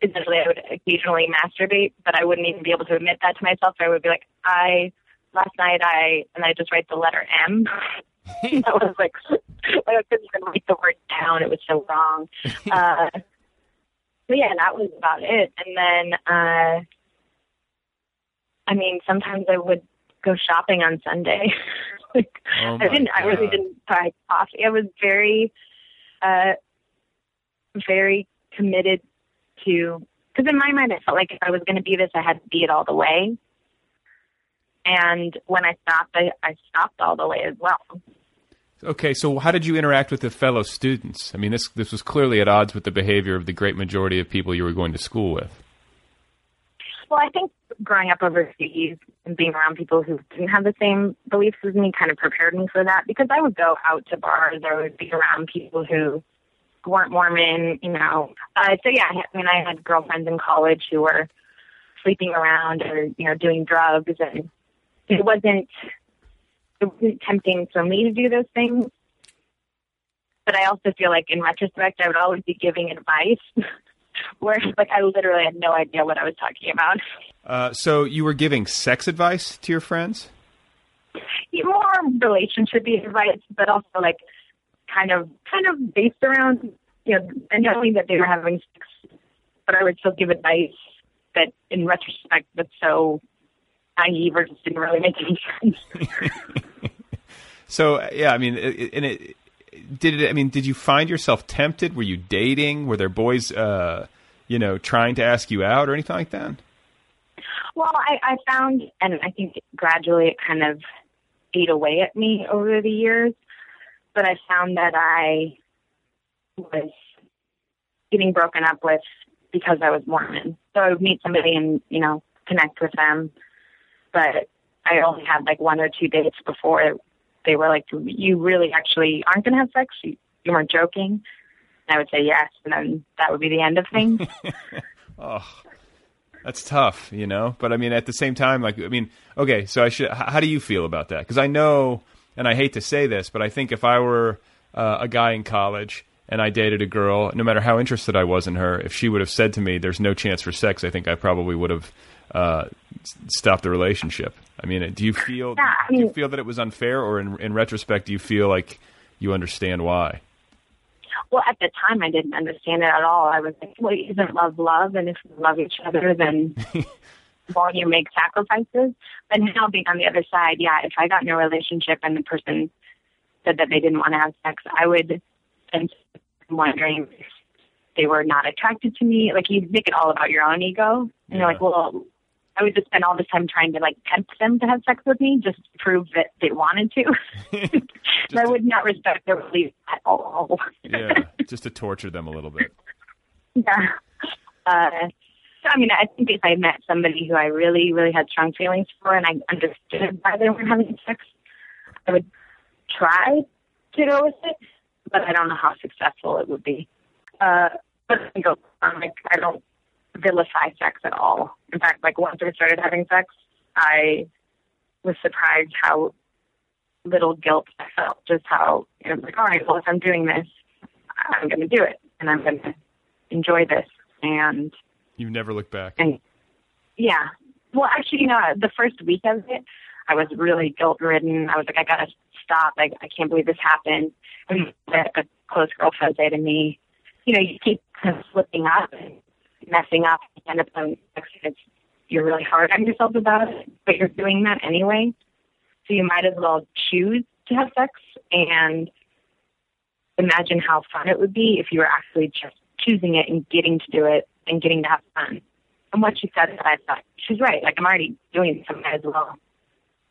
essentially I would occasionally masturbate, but I wouldn't even be able to admit that to myself. I would be like I last night I and I just write the letter M. [laughs] that was like, like [laughs] I couldn't even write the word down. It was so wrong. Uh, but yeah, that was about it. And then, uh, I mean, sometimes I would go shopping on Sunday. [laughs] like, Oh I didn't. my I really didn't buy coffee. I was very, uh, very committed to. Because in my mind, I felt like if I was going to be this, I had to be it all the way. And when I stopped, I, I stopped all the way as well. Okay, so how did you interact with the fellow students? I mean, this this was clearly at odds with the behavior of the great majority of people you were going to school with. Well, I think growing up overseas and being around people who didn't have the same beliefs as me kind of prepared me for that because I would go out to bars or would be around people who weren't Mormon, you know. Uh, so yeah, I mean, I had girlfriends in college who were sleeping around or you know doing drugs, and it wasn't it wasn't tempting for me to do those things. But I also feel like in retrospect, I would always be giving advice. [laughs] Where like I literally had no idea what I was talking about. Uh, so you were giving sex advice to your friends? more relationship advice, but also like kind of kind of based around you know and knowing that they were having sex, but I would still give advice that in retrospect was so naive or just didn't really make any [laughs] sense. [laughs] So yeah, I mean, and it did it. I mean, did you find yourself tempted? Were you dating? Were there boys, uh, you know, trying to ask you out or anything like that? Well, I, I found, and I think gradually it kind of ate away at me over the years, but I found that I was getting broken up with because I was Mormon. So I would meet somebody and, you know, connect with them, but I only had like one or two dates before they were like, you really actually aren't going to have sex? You, you weren't joking? And I would say yes, and then that would be the end of things. [laughs] Oh, that's tough, you know. But I mean, at the same time, like, I mean, okay. So I should. How do you feel about that? Because I know, and I hate to say this, but I think if I were uh, a guy in college and I dated a girl, no matter how interested I was in her, if she would have said to me, "There's no chance for sex," I think I probably would have uh, s- stopped the relationship. I mean, do you feel? Yeah, I do you feel that it was unfair, or in, in retrospect, do you feel like you understand why? Well, at the time, I didn't understand it at all. I was like, well, isn't love love? And if you love each other, then [laughs] won't you make sacrifices? But now being on the other side, yeah, if I got in a relationship and the person said that they didn't want to have sex, I would and wondering if they were not attracted to me. Like you make it all about your own ego. And you're like, well, I would just spend all this time trying to like tempt them to have sex with me just to prove that they wanted to. and [laughs] I would not respect their beliefs at all. Yeah, just to torture them a little bit. [laughs] Yeah. Uh, so, I mean, I think if I met somebody who I really, really had strong feelings for and I understood why they weren't having sex, I would try to go with it, but I don't know how successful it would be. Uh, but I go, I'm like, I don't vilify sex at all. In fact, like once I started having sex, I was surprised how little guilt I felt. Just how you know, like, all right, well, if I'm doing this, I'm going to do it, and I'm going to enjoy this. And You never look back. and yeah, well, actually, you know, uh, the first week of it, I was really guilt ridden. I was like, I got to stop. Like, I can't believe this happened. And a close girlfriend said to me, you know, you keep kind of slipping up and messing up and end up you're really hard on yourself about it, but you're doing that anyway. So you might as well choose to have sex and imagine how fun it would be if you were actually just choosing it and getting to do it and getting to have fun. And what she said, that, I thought she's right. Like I'm already doing it, so I might as well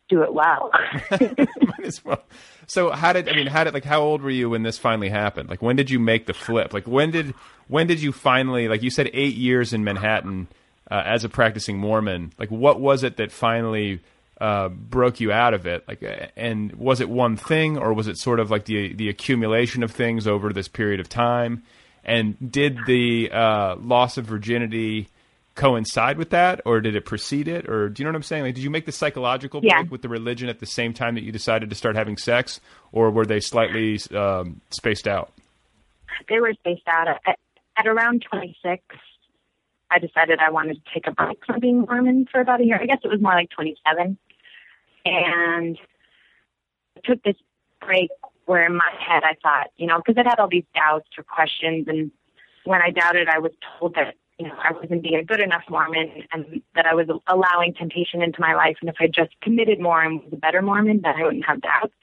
do it well. [laughs] Might as well. So how did I mean? How did like how old were you when this finally happened? Like when did you make the flip? Like when did when did you finally like you said eight years in Manhattan uh, as a practicing Mormon? Like what was it that finally uh, broke you out of it? Like and was it one thing or was it sort of like the the accumulation of things over this period of time? And did the uh, loss of virginity coincide with that, or did it precede it, or do you know what I'm saying? Like, did you make the psychological Yeah. break with the religion at the same time that you decided to start having sex, or were they slightly um, spaced out? they were spaced out at, at around 26. I decided I wanted to take a break from being Mormon for about a year. I guess it was more like 27. And I took this break where in my head I thought, you know, because I had all these doubts or questions. And when I doubted, I was told that, you know, I wasn't being a good enough Mormon and that I was allowing temptation into my life. And if I just committed more and was a better Mormon, then I wouldn't have doubts.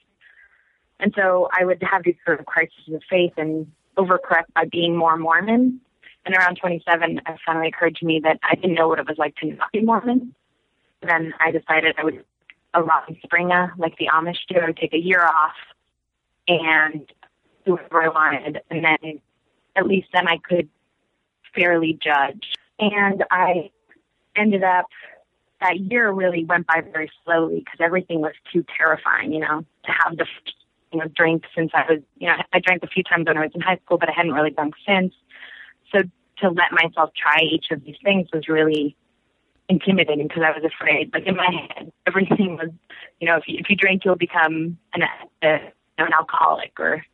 And so I would have these sort of crises of faith and overcorrect by being more Mormon. And around 27, it finally occurred to me that I didn't know what it was like to not be Mormon. Then I decided I would a Rumspringa, like the Amish do. I would take a year off and do whatever I wanted. And then at least then I could fairly judge. And I ended up, that year really went by very slowly because everything was too terrifying, you know, to have the, you know, drink since I was, you know, I drank a few times when I was in high school, but I hadn't really drunk since. So to let myself try each of these things was really intimidating because I was afraid. Like in my head, everything was, you know, if you, if you drink, you'll become an, a, an alcoholic or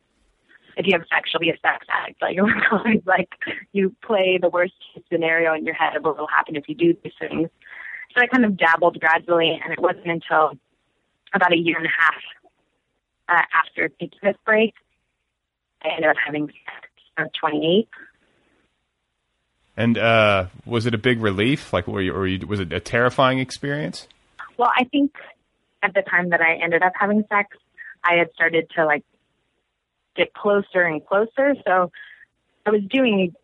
if you have sex, you'll be a sex addict. Like [laughs] was always like you play the worst scenario in your head of what will happen if you do these things. So I kind of dabbled gradually, and it wasn't until about a year and a half uh, after taking this break, I ended up having sex. Was 28. And uh, was it a big relief? Like, were you, or you, was it a terrifying experience? Well, I think at the time that I ended up having sex, I had started to like get closer and closer. So I was doing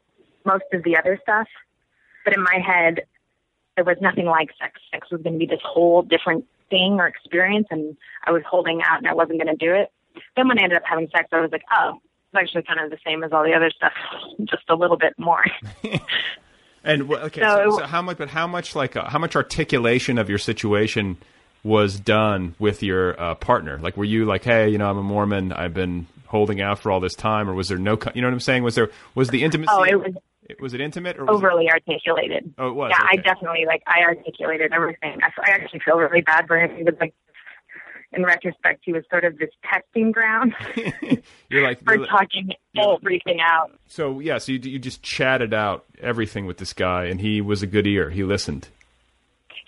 most of the other stuff, but in my head, there was nothing like sex. Sex was going to be this whole different thing or experience, and I was holding out and I wasn't going to do it. Then when I ended up having sex, I was like, oh, it's actually kind of the same as all the other stuff, just a little bit more. [laughs] And wh- okay, So- so, so how much? But how much like uh, how much articulation of your situation was done with your uh, partner? Like, were you like, hey, you know, I'm a Mormon. I've been holding out for all this time, or was there no? co- You know what I'm saying? Was there was the intimacy? Oh, it was it- was it intimate or was it- overly articulated. Oh, it was, Yeah, I definitely like I articulated everything. I, I actually feel really bad for him. He was like, in retrospect, he was sort of this testing ground [laughs] you're like for you're like- talking everything out. so yeah. So you you just chatted out everything with this guy, and he was a good ear. He listened.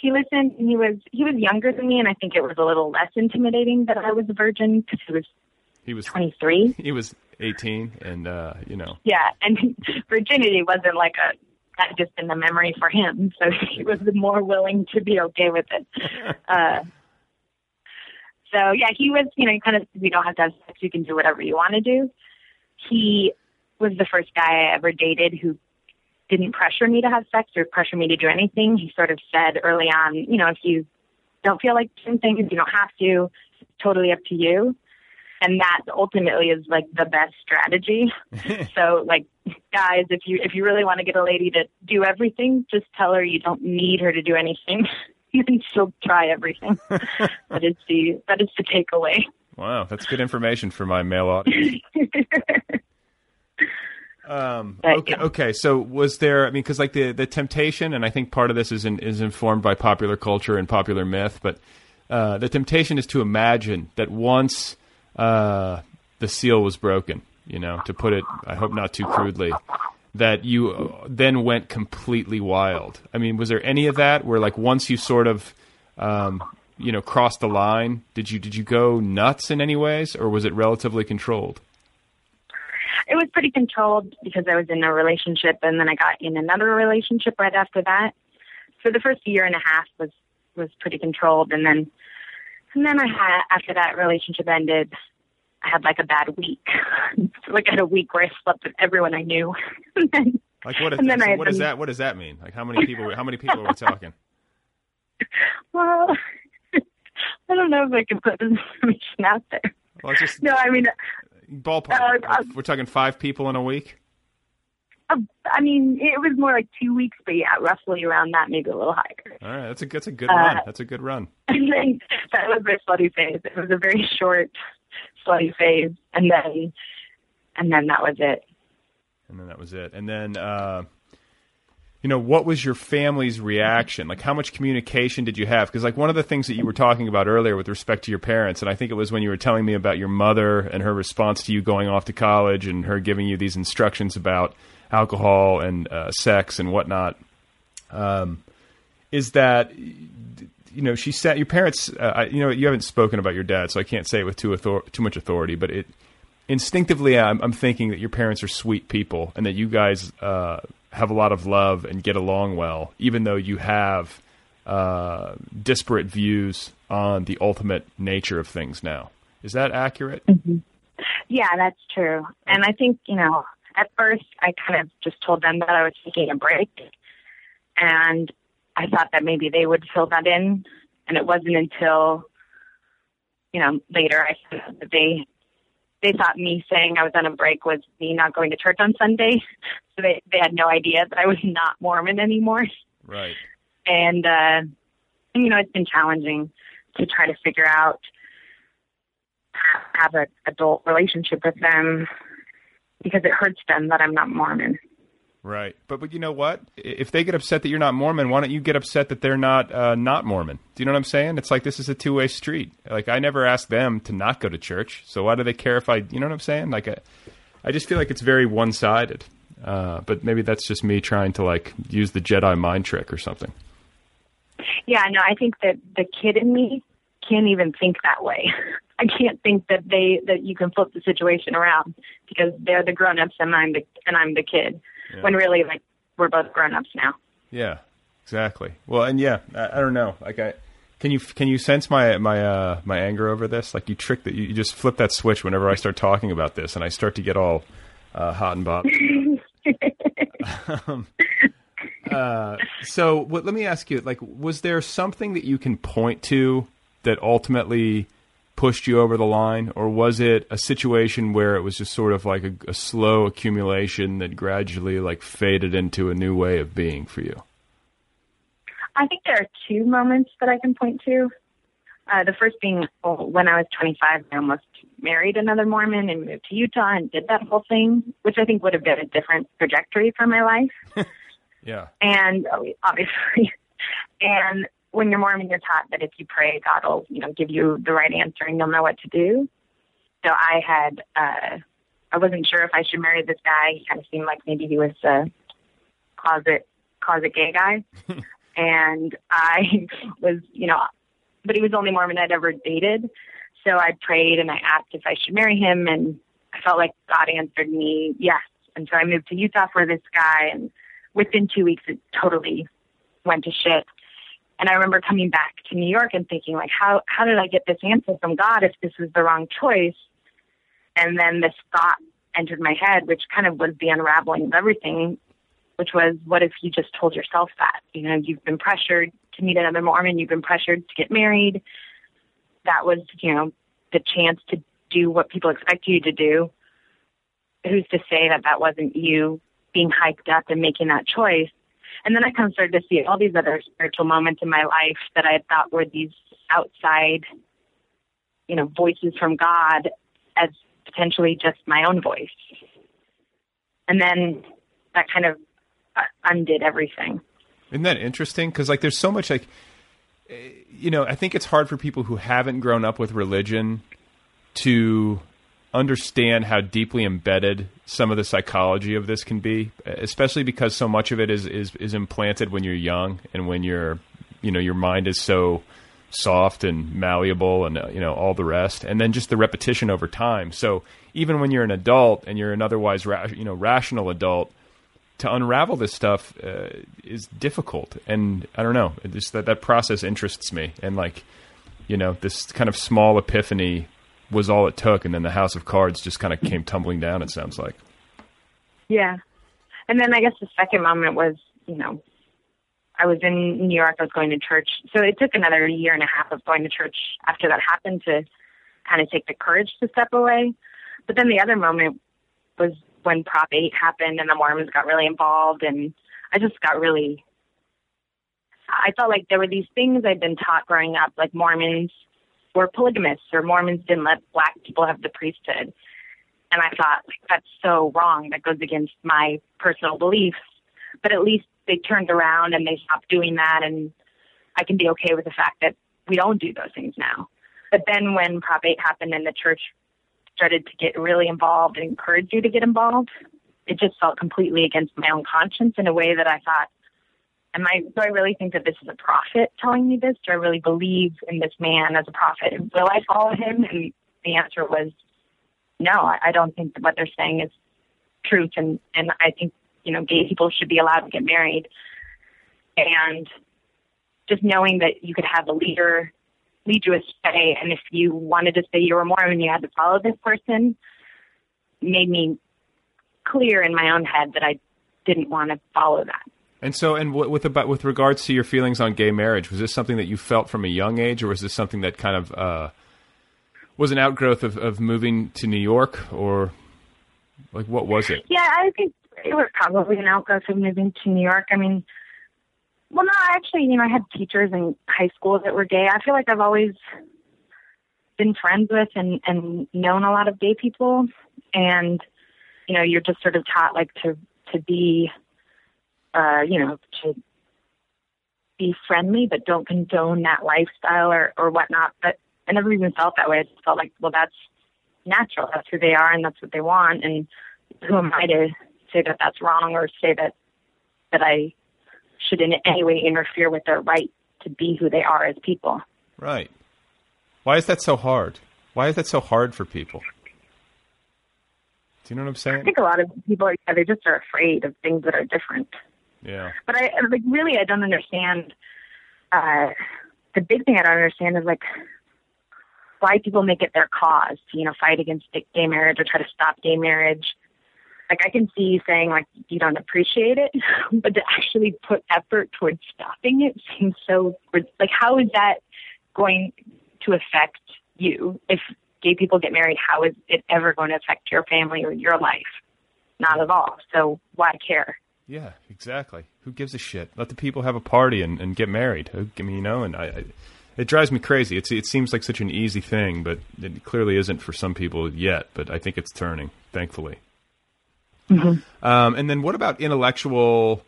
He listened, and he was he was younger than me, and I think it was a little less intimidating that I was a virgin because he was He was 23. he was 18, and uh, you know. Yeah, and [laughs] virginity wasn't like a not just in the memory for him, so he [laughs] was more willing to be okay with it. [laughs] Uh, so yeah, he was, you know, you kind of you don't have to have sex, you can do whatever you want to do. He was the first guy I ever dated who didn't pressure me to have sex or pressure me to do anything. He sort of said early on, you know, if you don't feel like doing things, you don't have to. It's totally up to you. And that ultimately is like the best strategy. [laughs] so like guys, if you if you really want to get a lady to do everything, just tell her you don't need her to do anything. [laughs] you can still try everything. [laughs] that is the that is the takeaway. Wow, that's good information for my male audience. Um, But, okay, yeah. okay. So was there? I mean, because like the the temptation, and I think part of this is in, is informed by popular culture and popular myth, but uh, the temptation is to imagine that once uh, the seal was broken, you know, to put it, I hope not too crudely, that you uh, then went completely wild. I mean, was there any of that where like once you sort of um, you know crossed the line, did you did you go nuts in any ways, or was it relatively controlled? It was pretty controlled because I was in a relationship and then I got in another relationship right after that. So the first year and a half was was pretty controlled and then and then I had after that relationship ended, I had like a bad week. [laughs] like I had a week where I slept with everyone I knew. [laughs] and then, Like what? Is, And then so I what does that? What does that mean? Like how many people? How many people are we talking? [laughs] well, I don't know if I can put this information out there. Well, just No, I mean, ballpark. Uh, uh, we're talking five people in a week. uh, I mean, it was more like two weeks, but yeah, roughly around that, maybe a little higher. All right, that's a that's a good Uh, run. That's a good run. [laughs] And then that was my slutty phase. It was a very short slutty phase, and then and then that was it. And then that was it. And then, uh, you know, what was your family's reaction? Like, how much communication did you have? Because, like, one of the things that you were talking about earlier with respect to your parents, and I think it was when you were telling me about your mother and her response to you going off to college and her giving you these instructions about alcohol and uh, sex and whatnot, um, is that. You know, she said your parents. Uh, I- you know, you haven't spoken about your dad, so I can't say it with too author- too much authority. But it, instinctively I'm, I'm thinking that your parents are sweet people and that you guys uh, have a lot of love and get along well, even though you have uh, disparate views on the ultimate nature of things now. Is that accurate? Yeah, that's true. And I think, you know, at first I kind of just told them that I was taking a break. And I thought that maybe they would fill that in. And it wasn't until, you know, later I that they they thought me saying I was on a break was me not going to church on Sunday. [laughs] So they, they had no idea that I was not Mormon anymore. Right. And uh you know, it's been challenging to try to figure out ha- have an adult relationship with them because it hurts them that I'm not Mormon. Right. But but you know what? If they get upset that you're not Mormon, why don't you get upset that they're not uh, not Mormon? Do you know what I'm saying? It's like this is a two way street. Like I never asked them to not go to church, so why do they care if I? You know what I'm saying? Like I, I just feel like it's very one sided. Uh, but maybe that's just me trying to like use the Jedi mind trick or something. Yeah, no, I think that the kid in me can't even think that way. [laughs] I can't think that they that you can flip the situation around because they're the grown ups and I'm the and I'm the kid. When really like we're both grown ups now. Yeah, exactly. Well, and yeah, I, I don't know. Like I. Can you can you sense my my uh, my anger over this? Like you trick that you, you just flip that switch whenever I start talking about this, and I start to get all uh, hot and bothered. [laughs] um, uh, so what, let me ask you: like, was there something that you can point to that ultimately pushed you over the line, or was it a situation where it was just sort of like a, a slow accumulation that gradually like faded into a new way of being for you? I think there are two moments that I can point to. Uh, the first being oh, when I was 25, I almost married another Mormon and moved to Utah and did that whole thing, which I think would have been a different trajectory for my life. [laughs] Yeah. and obviously, [laughs] and when you're Mormon, you're taught that if you pray, God will, you know, give you the right answer and you'll know what to do. So I had, uh, I wasn't sure if I should marry this guy. He kind of seemed like maybe he was a closet, closet gay guy. [laughs] and I [laughs] was, you know, but he was the only Mormon I'd ever dated. So I prayed and I asked if I should marry him, and I felt like God answered me yes. And so I moved to Utah for this guy, and within two weeks, it totally went to shit. And I remember coming back to New York and thinking, like, how how did I get this answer from God if this was the wrong choice? And then this thought entered my head, which kind of was the unraveling of everything, which was, what if you just told yourself that? You know, you've been pressured to meet another Mormon, you've been pressured to get married. That was, you know, the chance to do what people expect you to do. Who's to say that that wasn't you being hyped up and making that choice? And then I kind of started to see all these other spiritual moments in my life that I thought were these outside, you know, voices from God as potentially just my own voice. And then that kind of uh, undid everything. Isn't that interesting? Because like, there's so much like, eh, you know, I think it's hard for people who haven't grown up with religion to understand how deeply embedded some of the psychology of this can be, especially because so much of it is is is implanted when you're young and when you're, you know, your mind is so soft and malleable and uh, you know all the rest and then just the repetition over time. So even when you're an adult and you're an otherwise ra- you know rational adult to unravel this stuff uh, is difficult. And i don't know just that that process interests me. And like you know this kind of small epiphany was all it took and then the house of cards just kind of came tumbling down it sounds like Yeah. And then I guess the second moment was, you know, I was in New York, I was going to church. So it took another year and a half of going to church after that happened to kind of take the courage to step away. But then the other moment was when Prop 8 happened and the Mormons got really involved and I just got really I felt like there were these things I'd been taught growing up, like Mormons were polygamists or Mormons didn't let black people have the priesthood. And I thought, like, that's so wrong. That goes against my personal beliefs. But at least they turned around and they stopped doing that. And I can be okay with the fact that we don't do those things now. But then when Prop 8 happened and the church started to get really involved and encourage you to get involved, it just felt completely against my own conscience in a way that I thought, am I, do I really think that this is a prophet telling me this? Do I really believe in this man as a prophet? Will I follow him? And the answer was no, I, don't think that what they're saying is truth. And, and I think, you know, gay people should be allowed to get married. And just knowing that you could have a leader lead you astray, and if you wanted to say you were Mormon, you had to follow this person, made me clear in my own head that I didn't want to follow that. And so, and with about with regards to your feelings on gay marriage, was this something that you felt from a young age, or was this something that kind of uh, was an outgrowth of, of moving to New York, or like what was it? Yeah, I think it was probably an outgrowth of moving to New York. I mean, well, no, actually, you know, I had teachers in high school that were gay. I feel like I've always been friends with and and known a lot of gay people, and you know, you're just sort of taught like to to be, uh, you know, to be friendly, but don't condone that lifestyle or or whatnot. But I never even felt that way. I just felt like, well, that's natural. That's who they are, and that's what they want. And who am I to say that that's wrong or say that that I should in any way interfere with their right to be who they are as people? Right. Why is that so hard? Why is that so hard for people? Do you know what I'm saying? I think a lot of people are they just are afraid of things that are different. Yeah. But I like really I don't understand. Uh, the big thing I don't understand is like why people make it their cause to you know fight against gay marriage or try to stop gay marriage. Like I can see you saying like you don't appreciate it, [laughs] but to actually put effort towards stopping it seems so like how is that going to affect you if gay people get married? How is it ever going to affect your family or your life? Not at all. So why care? Yeah, exactly. Who gives a shit? Let the people have a party and, and get married. I mean, you know, and I, I, it drives me crazy. It's it seems like such an easy thing, but it clearly isn't for some people yet. But I think it's turning, thankfully. Um, and then what about intellectual?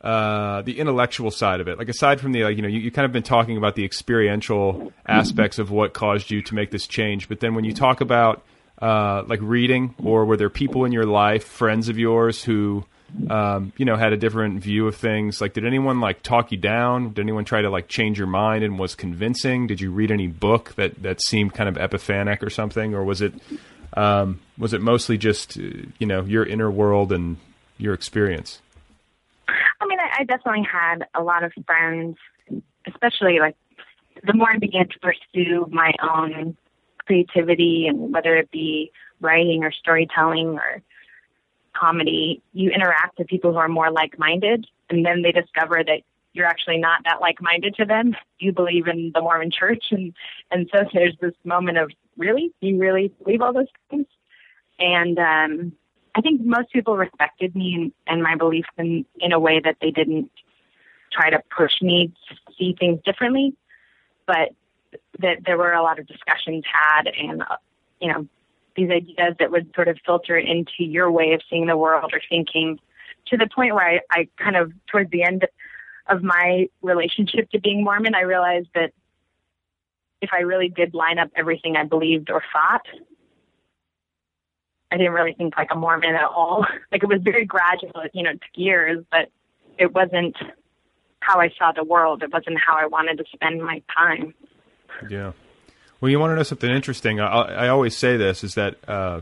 Uh, the intellectual side of it, like aside from the, like, you know, you, you kind of been talking about the experiential aspects of what caused you to make this change, but then when you talk about uh, like reading, or were there people in your life, friends of yours, who um, you know had a different view of things? Like, did anyone like talk you down? Did anyone try to like change your mind and was convincing? Did you read any book that that seemed kind of epiphanic or something, or was it um, was it mostly just uh, you know your inner world and your experience? I mean, I, I definitely had a lot of friends, especially like the more I began to pursue my own creativity and whether it be writing or storytelling or comedy, you interact with people who are more like-minded and then they discover that you're actually not that like-minded to them. You believe in the Mormon church and, and so there's this moment of really, you really believe all those things? And, um, I think most people respected me and, and my beliefs in, in a way that they didn't try to push me to see things differently, but that there were a lot of discussions had and, uh, you know, these ideas that would sort of filter into your way of seeing the world or thinking to the point where I, I kind of, towards the end of my relationship to being Mormon, I realized that if I really did line up everything I believed or thought, I didn't really think like a Mormon at all. [laughs] Like it was very gradual, you know, it took years, but it wasn't how I saw the world. It wasn't how I wanted to spend my time. Yeah. Well, you want to know something interesting? I, I always say this is that, uh,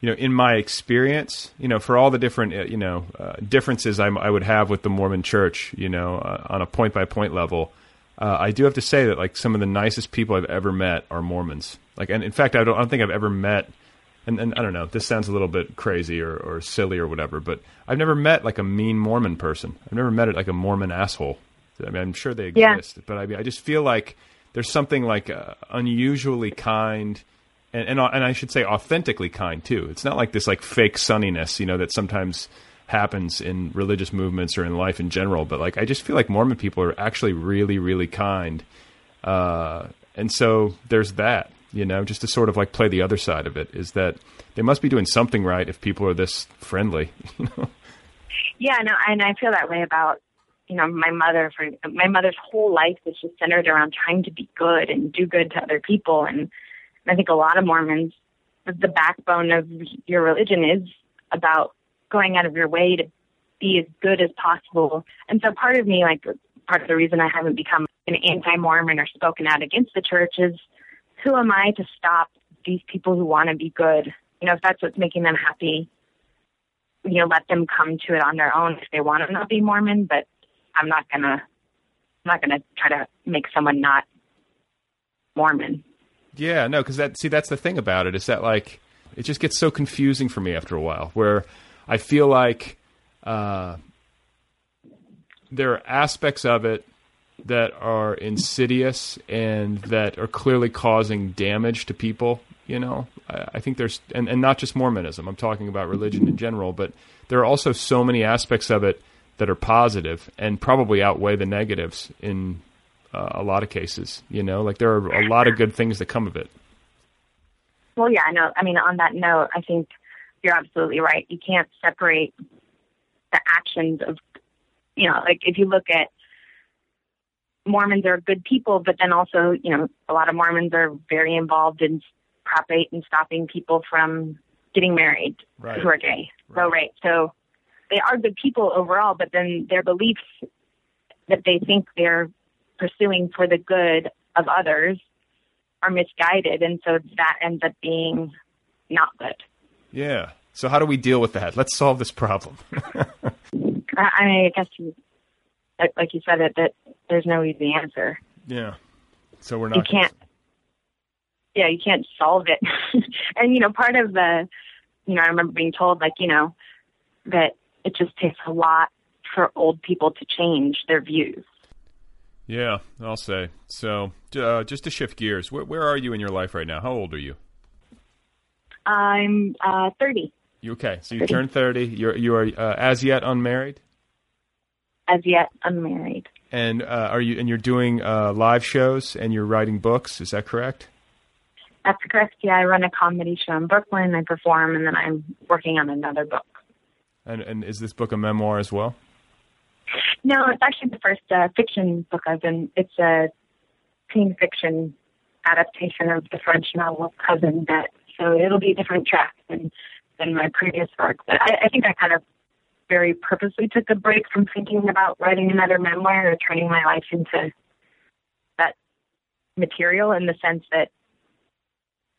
you know, in my experience, you know, for all the different, uh, you know, uh, differences I'm, I would have with the Mormon Church, you know, uh, on a point by point level, uh, I do have to say that like some of the nicest people I've ever met are Mormons. Like, and in fact, I don't, I don't think I've ever met, and, and I don't know, this sounds a little bit crazy or, or silly or whatever, but I've never met like a mean Mormon person. I've never met it like a Mormon asshole. I mean, I'm sure they Yeah. exist, but I mean, I just feel like there's something like uh, unusually kind. And, and and I should say authentically kind too. It's not like this like fake sunniness, you know, that sometimes happens in religious movements or in life in general. But like, I just feel like Mormon people are actually really, really kind. Uh, and so there's that, you know, just to sort of like play the other side of it is that they must be doing something right if people are this friendly. [laughs] You know? Yeah, no, and I feel that way about you know my mother. For my mother's whole life was just centered around trying to be good and do good to other people, and I think a lot of Mormons, the- backbone of your religion is about going out of your way to be as good as possible. And so part of me, like part of the reason I haven't become an anti-Mormon or spoken out against the church is who am I to stop these people who want to be good? You know, if that's what's making them happy, you know, let them come to it on their own if they want to not be Mormon, but I'm not gonna I'm not gonna try to make someone not Mormon. Yeah, no, because that see that's the thing about it is that like it just gets so confusing for me after a while, where I feel like uh, there are aspects of it that are insidious and that are clearly causing damage to people. You know, I, I think there's and, and not just Mormonism. I'm talking about religion in general, but there are also so many aspects of it that are positive and probably outweigh the negatives in uh, a lot of cases. You know, like there are a lot of good things that come of it. Well, yeah, I know. I mean, on that note, I think you're absolutely right. You can't separate the actions of, you know, like if you look at Mormons are good people, but then also, you know, a lot of Mormons are very involved in Prop 8 and stopping people from getting married Right. who are gay. So, right. So they are good people overall, but then their beliefs that they think they're pursuing for the good of others are misguided. And so that ends up being not good. Yeah. So how do we deal with that? Let's solve this problem. [laughs] I, I guess you, like, like you said, it, that there's no easy answer. yeah. So we're not. you can't yeah you can't solve it [laughs] and you know part of the you know i remember being told like you know that it just takes a lot for old people to change their views Yeah, I'll say. So uh, just to shift gears, where, where are you in your life right now? How old are you? i'm uh 30 You okay? So you turned thirty. You're you are uh, as yet unmarried, as yet unmarried and uh, are you and you're doing uh, live shows and you're writing books. Is that correct? that's correct yeah i run a comedy show in brooklyn i perform and then i'm working on another book And and is this book a memoir as well? no it's actually the first uh, fiction book i've been it's a teen fiction adaptation of the french novel Cousin Bette so it'll be a different track than than my previous work but i, I think i kind of very purposely took a break from thinking about writing another memoir or turning my life into that material in the sense that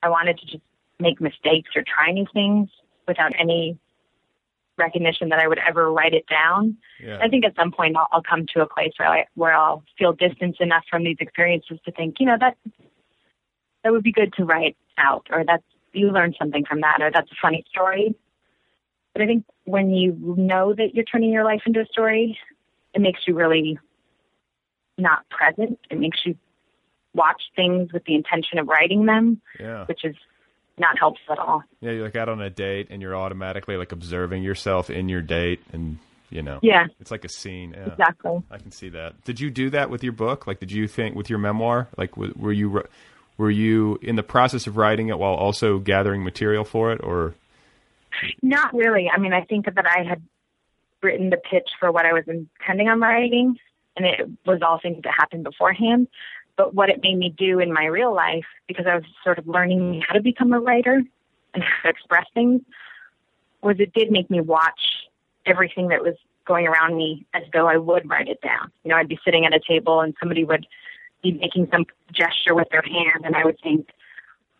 I wanted to just make mistakes or try new things without any recognition that I would ever write it down. Yeah. I think at some point I'll, I'll come to a place where I where I'll feel distance enough from these experiences to think, you know, that that would be good to write out, or that's you learned something from that, or that's a funny story. But I think when you know that you're turning your life into a story, it makes you really not present. It makes you watch things with the intention of writing them, Yeah. which is not helpful at all. Yeah. You're like out on a date and you're automatically like observing yourself in your date, and you know. Yeah, It's like a scene. Yeah. exactly. I can see that. Did you do that with your book? Like, did you think with your memoir? Like, were you were you in the process of writing it while also gathering material for it, or Not really. I mean, I think that I had written the pitch for what I was intending on writing, and it was all things that happened beforehand. But what it made me do in my real life, because I was sort of learning how to become a writer and how to express things, was it did make me watch everything that was going around me as though I would write it down. You know, I'd be sitting at a table and somebody would be making some gesture with their hand, and I would think,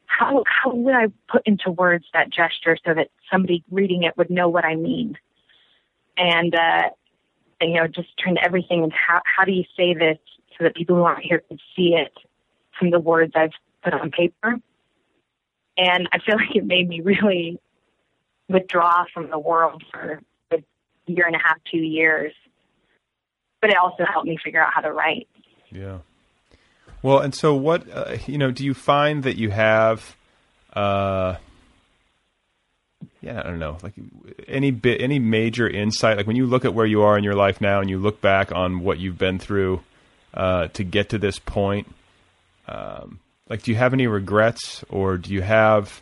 how how would I put into words that gesture so that somebody reading it would know what I mean? And uh, and, you know, just turned everything and how how do you say this so that people who aren't here can see it from the words I've put on paper. And I feel [laughs] like it made me really withdraw from the world for a year and a half, two years. But it also helped me figure out how to write. Yeah. Well, and so what, uh, you know, do you find that you have, uh, yeah, I don't know, like any bit, any major insight, like when you look at where you are in your life now and you look back on what you've been through, uh, to get to this point, um, like, do you have any regrets or do you have,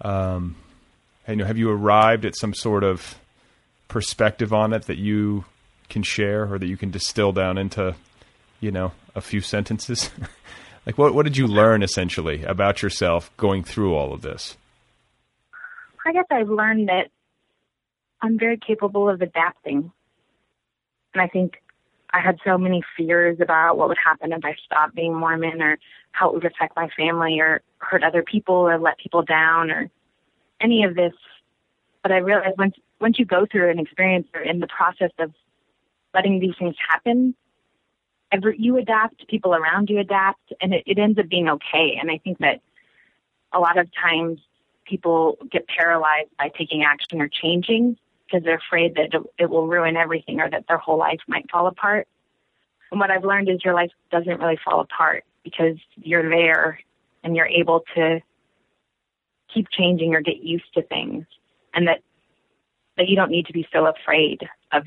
um, you know, have you arrived at some sort of perspective on it that you can share or that you can distill down into, you know, a few sentences? [laughs] like, what what did you learn essentially about yourself going through all of this? I guess I've learned that I'm very capable of adapting, and I think I had so many fears about what would happen if I stopped being Mormon or how it would affect my family or hurt other people or let people down or any of this. But I realized once once you go through an experience or in the process of letting these things happen, every, you adapt, people around you adapt, and it, it ends up being okay. And I think that a lot of times people get paralyzed by taking action or changing because they're afraid that it will ruin everything or that their whole life might fall apart. And what I've learned is your life doesn't really fall apart because you're there and you're able to keep changing or get used to things and that that you don't need to be so afraid of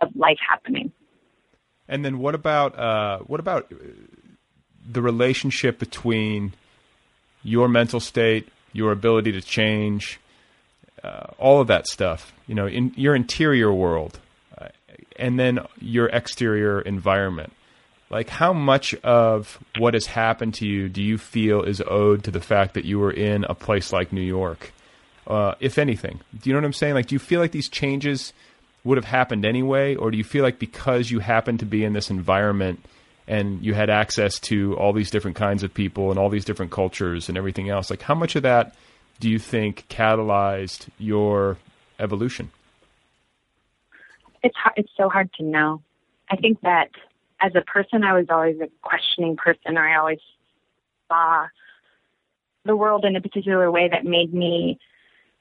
of life happening. And then what about uh, what about the relationship between your mental state, your ability to change, uh, all of that stuff? You know, in your interior world, uh, and then your exterior environment. Like, how much of what has happened to you do you feel is owed to the fact that you were in a place like New York, uh, if anything? Do you know what I'm saying? Like, do you feel like these changes would have happened anyway, or do you feel like because you happened to be in this environment and you had access to all these different kinds of people and all these different cultures and everything else, like how much of that do you think catalyzed your evolution? It's hard, it's so hard to know. I think that as a person, I was always a questioning person, or I always saw the world in a particular way that made me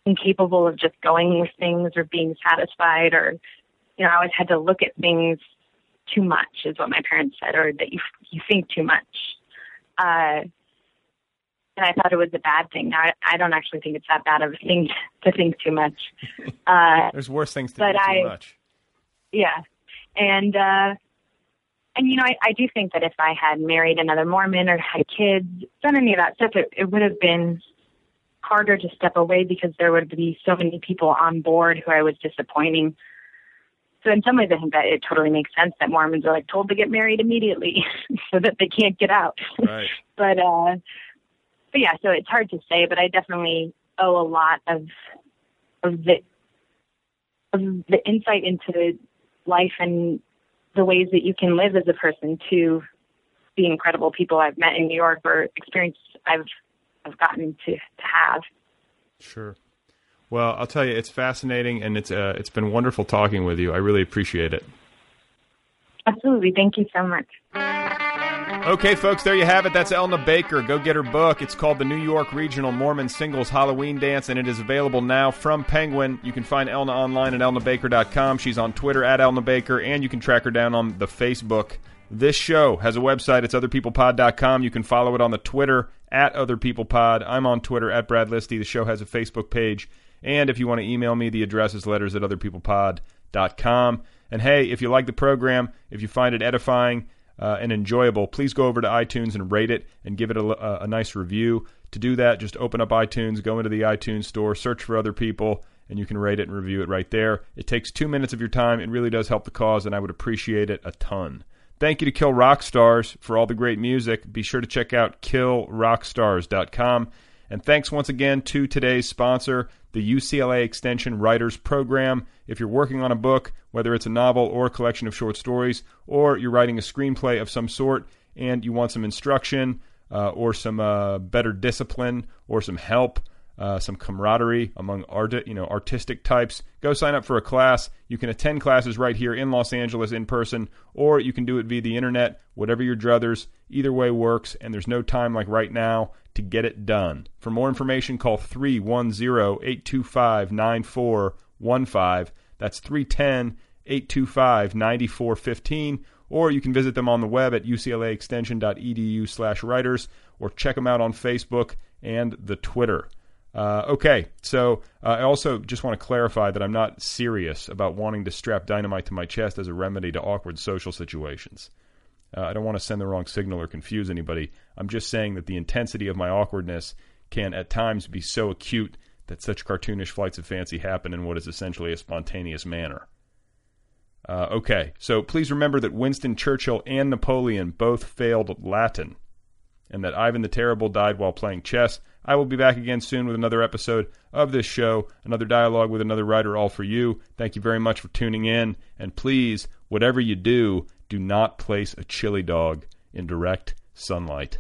incapable of just going with things or being satisfied, or you know, I always had to look at things too much, is what my parents said, or that you you think too much. Uh, and I thought it was a bad thing. Now, I, I don't actually think it's that bad of a thing [laughs] to think too much. [laughs] Uh, There's worse things to think I, too much. Yeah, and uh, and you know, I, I do think that if I had married another Mormon or had kids, done any of that stuff, it, it would have been harder to step away because there would be so many people on board who I was disappointing. So in some ways, I think that it totally makes sense that Mormons are like told to get married immediately [laughs] so that they can't get out. Right. but uh, but yeah, so it's hard to say. But I definitely owe a lot of of the of the insight into life and the ways that you can live as a person to the incredible people I've met in New York or experience I've I've gotten to, to have. Sure. Well, I'll tell you, it's fascinating, and it's uh, it's been wonderful talking with you. I really appreciate it. Absolutely, thank you so much. Okay, folks, there you have it. That's Elna Baker. Go get her book. It's called The New York Regional Mormon Singles Halloween Dance, and it is available now from Penguin. You can find Elna online at elnabaker.com. She's on Twitter at Elna Baker, and you can track her down on the Facebook. This show has a website. It's otherpeoplepod.com. You can follow it on the Twitter at otherpeoplepod. I'm on Twitter at Brad Listi. The show has a Facebook page. And if you want to email me, the address is letters at otherpeoplepod.com. And hey, if you like the program, if you find it edifying, uh, and enjoyable, please go over to iTunes and rate it and give it a, a, nice review. To do that, just open up iTunes, go into the iTunes store, search for other people, and you can rate it and review it right there. It takes two minutes of your time. It really does help the cause, and I would appreciate it a ton. Thank you to Kill Rock Stars for all the great music. Be sure to check out killrockstars.com. And thanks once again to today's sponsor, the UCLA Extension Writers Program. If you're working on a book, whether it's a novel or a collection of short stories, or you're writing a screenplay of some sort, and you want some instruction uh, or some uh, better discipline or some help, uh, some camaraderie among art, you know, artistic types, go sign up for a class. You can attend classes right here in Los Angeles in person, or you can do it via the internet. Whatever your druthers, either way works, and there's no time like right now to get it done. For more information, call 310 825 9415. That's 310 825 9415 or you can visit them on the web at uclaextension.edu slash writers or check them out on facebook and the twitter uh, okay so uh, i also just want to clarify that i'm not serious about wanting to strap dynamite to my chest as a remedy to awkward social situations uh, i don't want to send the wrong signal or confuse anybody i'm just saying that the intensity of my awkwardness can at times be so acute that such cartoonish flights of fancy happen in what is essentially a spontaneous manner uh, okay, so please remember that Winston Churchill and Napoleon both failed Latin, and that Ivan the Terrible died while playing chess. I will be back again soon with another episode of this show, another dialogue with another writer, all for you. Thank you very much for tuning in, and please, whatever you do, do not place a chili dog in direct sunlight.